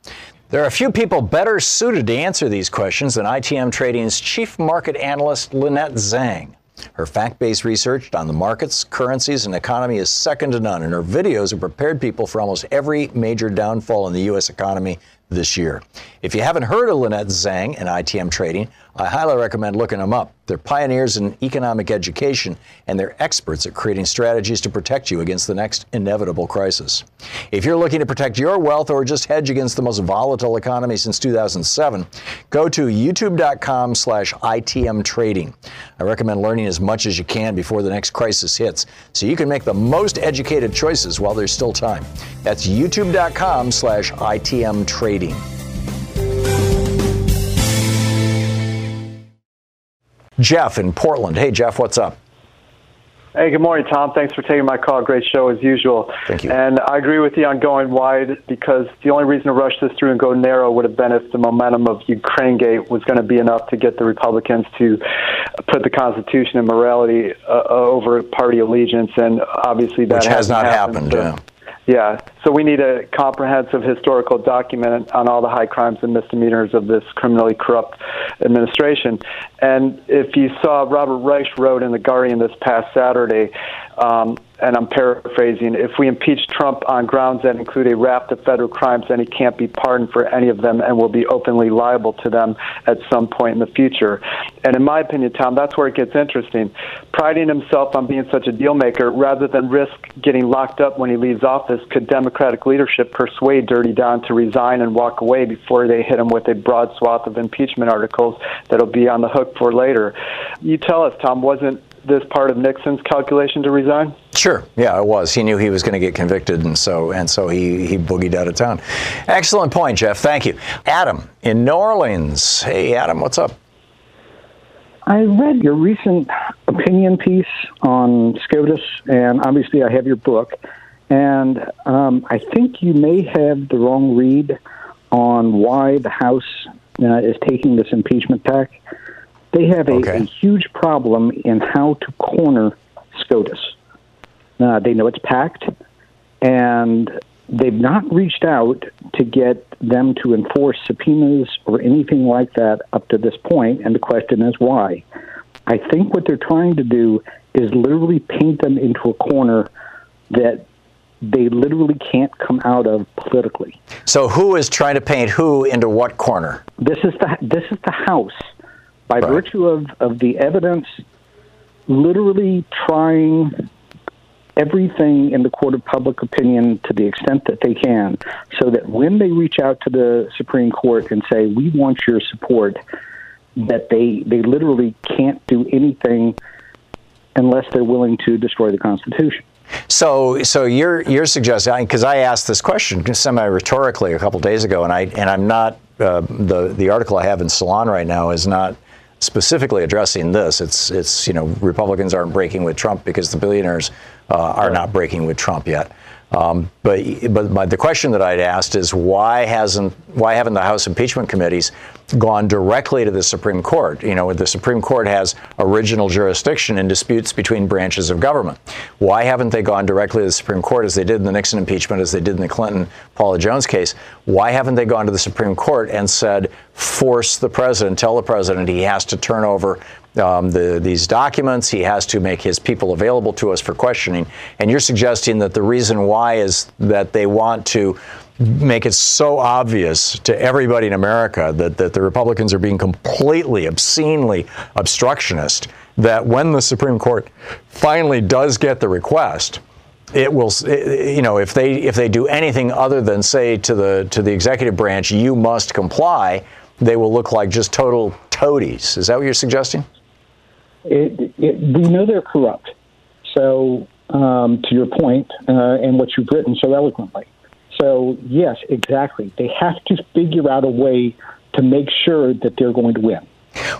There are a few people better suited to answer these questions than ITM Trading's chief market analyst, Lynette Zhang. Her fact based research on the markets, currencies, and economy is second to none, and her videos have prepared people for almost every major downfall in the U.S. economy this year. If you haven't heard of Lynette Zhang and ITM Trading, I highly recommend looking them up. They're pioneers in economic education and they're experts at creating strategies to protect you against the next inevitable crisis. If you're looking to protect your wealth or just hedge against the most volatile economy since 2007, go to youtube.com slash ITM Trading. I recommend learning as much as you can before the next crisis hits so you can make the most educated choices while there's still time. That's youtube.com slash ITM Trading. Jeff in Portland. Hey, Jeff, what's up? Hey, good morning, Thom. Thanks for taking my call. Great show as usual. Thank you. And I agree with you on going wide because the only reason to rush this through and go narrow would have been if the momentum of Ukraine Gate was going to be enough to get the Republicans to put the Constitution and morality uh, over party allegiance. And obviously that Which has not happened. happened, so, yeah. Yeah, so we need a comprehensive historical document on all the high crimes and misdemeanors of this criminally corrupt administration. And if you saw Robert Reich wrote in The Guardian this past Saturday, um, and I'm paraphrasing, if we impeach Trump on grounds that include a raft of federal crimes, then he can't be pardoned for any of them and will be openly liable to them at some point in the future. And in my opinion, Thom, that's where it gets interesting. Priding himself on being such a deal maker, rather than risk getting locked up when he leaves office, could Democratic leadership persuade Dirty Don to resign and walk away before they hit him with a broad swath of impeachment articles that'll be on the hook for later? You tell us, Thom, wasn't this part of Nixon's calculation to resign? Sure. Yeah, it was. He knew he was going to get convicted, and so and so he he boogied out of town. Excellent point, Jeff. Thank you, Adam in New Orleans. Hey, Adam, what's up? I read your recent opinion piece on SCOTUS, and obviously I have your book. And um, I think you may have the wrong read on why the House uh, is taking this impeachment tack. They have a, Okay. a huge problem in how to corner SCOTUS. Uh, they know it's packed, and they've not reached out to get them to enforce subpoenas or anything like that up to this point, and the question is why. I think what they're trying to do is literally paint them into a corner that they literally can't come out of politically. So who is trying to paint who into what corner? This is the this is the House, by virtue of, of the evidence, literally trying everything in the court of public opinion to the extent that they can, so that when they reach out to the Supreme Court and say, "We want your support," that they they literally can't do anything unless they're willing to destroy the Constitution. So, so you're you're suggesting because I asked this question semi rhetorically a couple days ago, and I and I'm not uh, the the article I have in Salon right now is not specifically addressing this. It's it's you know Republicans aren't breaking with Trump because the billionaires uh, are not breaking with Trump yet. Um, but, but but the question that I'd asked is why hasn't why haven't the House impeachment committees gone directly to the Supreme Court? You know, the Supreme Court has original jurisdiction in disputes between branches of government. Why haven't they gone directly to the Supreme Court as they did in the Nixon impeachment, as they did in the Clinton Paula Jones case? Why haven't they gone to the Supreme Court and said, force the president, tell the president he has to turn over um, the, these documents. He has to make his people available to us for questioning. And you're suggesting that the reason why is that they want to make it so obvious to everybody in America that, that the Republicans are being completely, obscenely obstructionist, that when the Supreme Court finally does get the request, it will you know if they if they do anything other than say to the to the executive branch you must comply they will look like just total toadies is that what you're suggesting it, it, we know they're corrupt. So, um, to your point, uh, and what you've written so eloquently. So, yes, exactly. They have to figure out a way to make sure that they're going to win.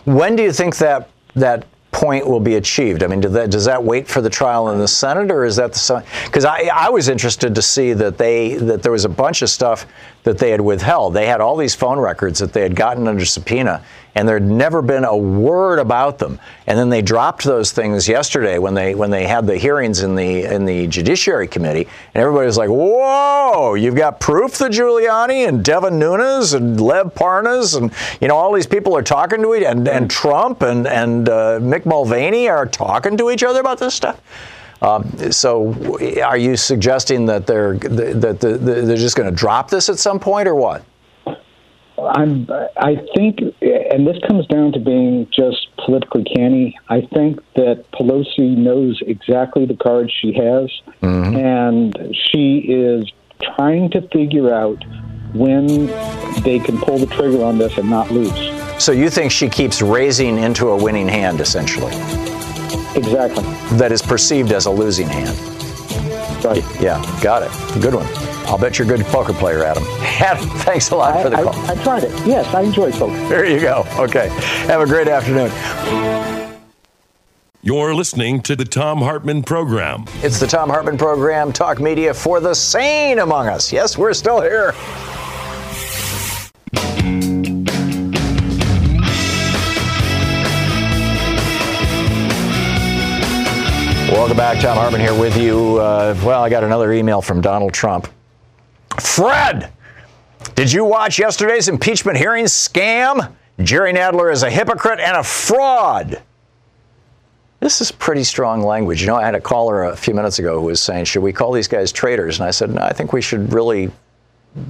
when do you think that that point will be achieved? I mean, does that, does that wait for the trial in the Senate, or is that the because I, I was interested to see that they that there was a bunch of stuff that they had withheld. They had all these phone records that they had gotten under subpoena, and there'd never been a word about them. And then they dropped those things yesterday when they when they had the hearings in the in the Judiciary Committee, and everybody was like, "Whoa! You've got proof that Giuliani and Devin Nunes and Lev Parnas and you know all these people are talking to each and and Trump and and uh, Mick Mulvaney are talking to each other about this stuff." Um, so, are you suggesting that they're that they're just going to drop this at some point, or what? I'm. I think, and this comes down to being just politically canny. I think that Pelosi knows exactly the cards she has, mm-hmm. and she is trying to figure out when they can pull the trigger on this and not lose. So you think she keeps raising into a winning hand, essentially? Exactly. That is perceived as a losing hand. Right. Yeah, got it. Good one. I'll bet you're a good poker player, Adam. Adam, thanks a lot I, for the I, call. I tried it. Yes, I enjoy poker. There you go. Okay. Have a great afternoon. You're listening to the Thom Hartmann Program. It's the Thom Hartmann Program, talk media for the sane among us. Yes, we're still here. Welcome back. Thom Hartmann here with you. Uh, well, I got another email from Donald Trump. Fred, did you watch yesterday's impeachment hearing scam? Jerry Nadler is a hypocrite and a fraud. This is pretty strong language. You know, I had a caller a few minutes ago who was saying, Should we call these guys traitors? And I said, No, I think we should really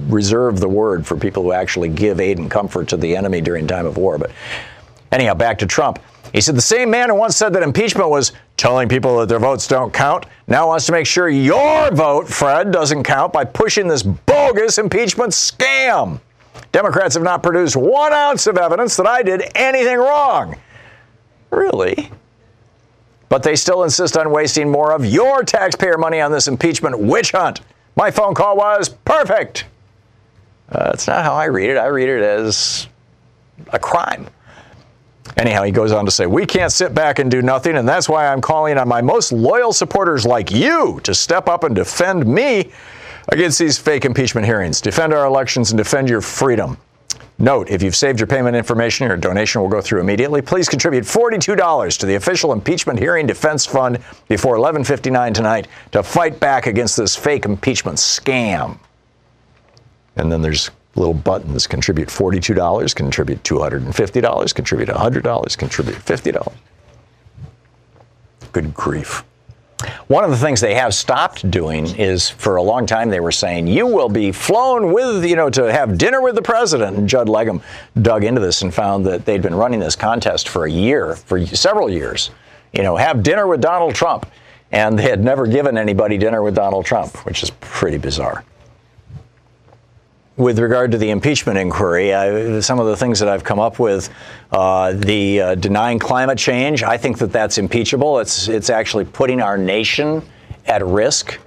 reserve the word for people who actually give aid and comfort to the enemy during time of war. But anyhow, back to Trump. He said the same man who once said that impeachment was telling people that their votes don't count now wants to make sure your vote, Fred, doesn't count by pushing this bogus impeachment scam. Democrats have not produced one ounce of evidence that I did anything wrong. Really? But they still insist on wasting more of your taxpayer money on this impeachment witch hunt. My phone call was perfect. Uh, that's not how I read it. I read it as a crime. Anyhow, he goes on to say, We can't sit back and do nothing, and that's why I'm calling on my most loyal supporters like you to step up and defend me against these fake impeachment hearings. Defend our elections and defend your freedom. Note, if you've saved your payment information, your donation will go through immediately. Please contribute $42 to the official impeachment hearing defense fund before 11:59 tonight to fight back against this fake impeachment scam. And then there's little buttons contribute $42, contribute $250, contribute $100, contribute $50. Good grief. One of the things they have stopped doing is for a long time they were saying, you will be flown with, you know, to have dinner with the president. And Judd Legum dug into this and found that they'd been running this contest for a year, for several years. You know, have dinner with Donald Trump. And they had never given anybody dinner with Donald Trump, which is pretty bizarre with regard to the impeachment inquiry, I, some of the things that I've come up with, uh, the uh, denying climate change, I think that that's impeachable. It's it's actually putting our nation at risk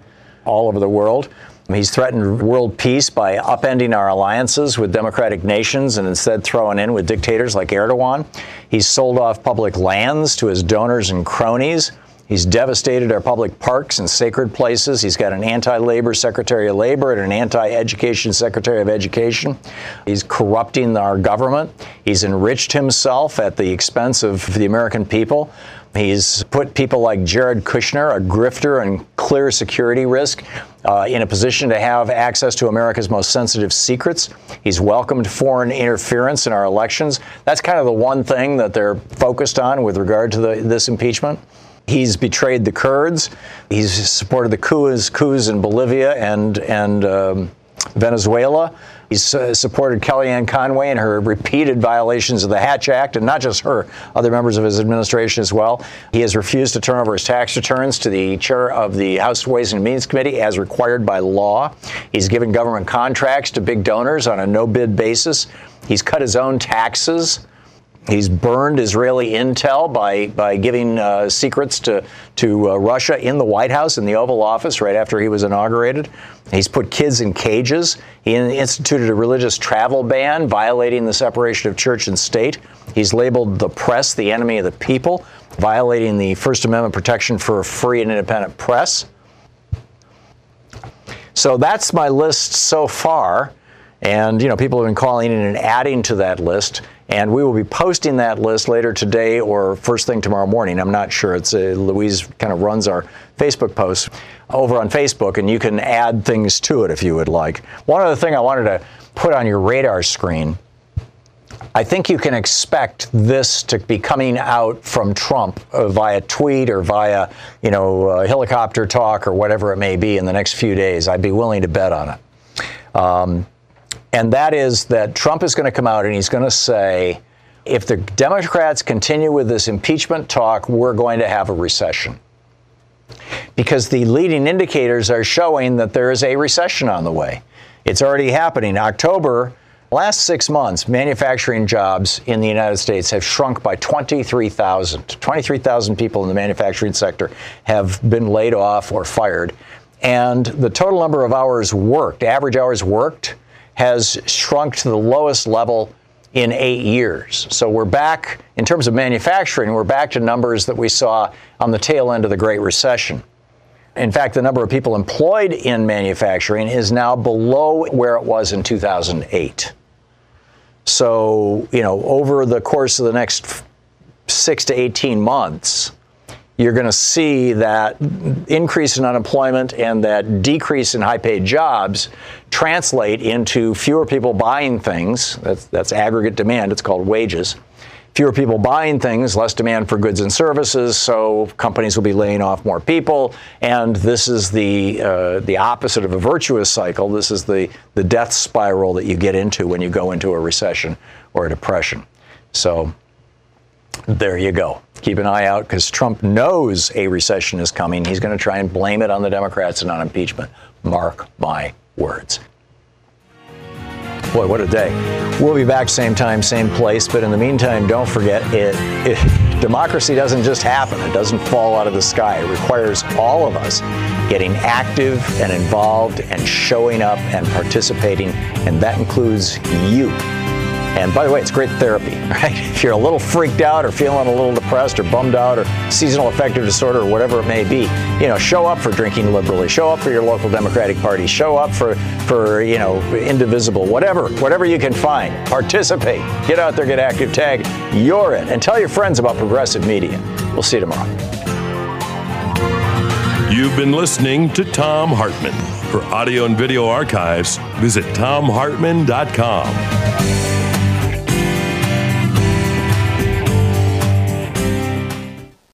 all over the world. He's threatened world peace by upending our alliances with democratic nations and instead throwing in with dictators like Erdogan. He's sold off public lands to his donors and cronies. He's devastated our public parks and sacred places. He's got an anti labor Secretary of Labor and an anti education Secretary of Education. He's corrupting our government. He's enriched himself at the expense of the American people. He's put people like Jared Kushner, a grifter and clear security risk, uh, in a position to have access to America's most sensitive secrets. He's welcomed foreign interference in our elections. That's kind of the one thing that they're focused on with regard to the, this impeachment. He's betrayed the Kurds. He's supported the coups, coups in Bolivia and and um, Venezuela. He's uh, supported Kellyanne Conway in her repeated violations of the Hatch Act, and not just her, other members of his administration as well. He has refused to turn over his tax returns to the chair of the House Ways and Means Committee as required by law. He's given government contracts to big donors on a no bid basis. He's cut his own taxes. He's burned Israeli intel by, by giving uh, secrets to, to uh, Russia in the White House, in the Oval Office, right after he was inaugurated. He's put kids in cages. He instituted a religious travel ban, violating the separation of church and state. He's labeled the press the enemy of the people, violating the First Amendment protection for a free and independent press. So that's my list so far. And, you know, people have been calling in and adding to that list. And we will be posting that list later today or first thing tomorrow morning. I'm not sure. It's uh, Louise kind of runs our Facebook posts over on Facebook, and you can add things to it if you would like. One other thing I wanted to put on your radar screen I think you can expect this to be coming out from Trump uh, via tweet or via, you know, uh, helicopter talk or whatever it may be in the next few days. I'd be willing to bet on it. Um, and that is that Trump is going to come out and he's going to say, if the Democrats continue with this impeachment talk, we're going to have a recession. Because the leading indicators are showing that there is a recession on the way. It's already happening. October Last six months, manufacturing jobs in the United States have shrunk by 23,000. 23,000 people in the manufacturing sector have been laid off or fired. And the total number of hours worked, average hours worked, has shrunk to the lowest level in eight years. So we're back, in terms of manufacturing, we're back to numbers that we saw on the tail end of the Great Recession. In fact, the number of people employed in manufacturing is now below where it was in 2008. So, you know, over the course of the next six to 18 months, you're going to see that increase in unemployment and that decrease in high paid jobs translate into fewer people buying things. That's, that's aggregate demand, it's called wages fewer people buying things, less demand for goods and services, so companies will be laying off more people. And this is the uh, the opposite of a virtuous cycle. This is the the death spiral that you get into when you go into a recession or a depression. So there you go. Keep an eye out because Trump knows a recession is coming. He's going to try and blame it on the Democrats and on impeachment. Mark my words. Boy, what a day. We'll be back same time, same place. But in the meantime, don't forget it, it, democracy doesn't just happen, it doesn't fall out of the sky. It requires all of us getting active and involved and showing up and participating. And that includes you. And by the way, it's great therapy, right? If you're a little freaked out or feeling a little depressed or bummed out or seasonal affective disorder or whatever it may be, you know, show up for drinking liberally, show up for your local Democratic Party, show up for, for you know, indivisible, whatever, whatever you can find. Participate. Get out there, get active, tag. You're it. And tell your friends about progressive media. We'll see you tomorrow. You've been listening to Thom Hartmann. For audio and video archives, visit thomhartmann.com.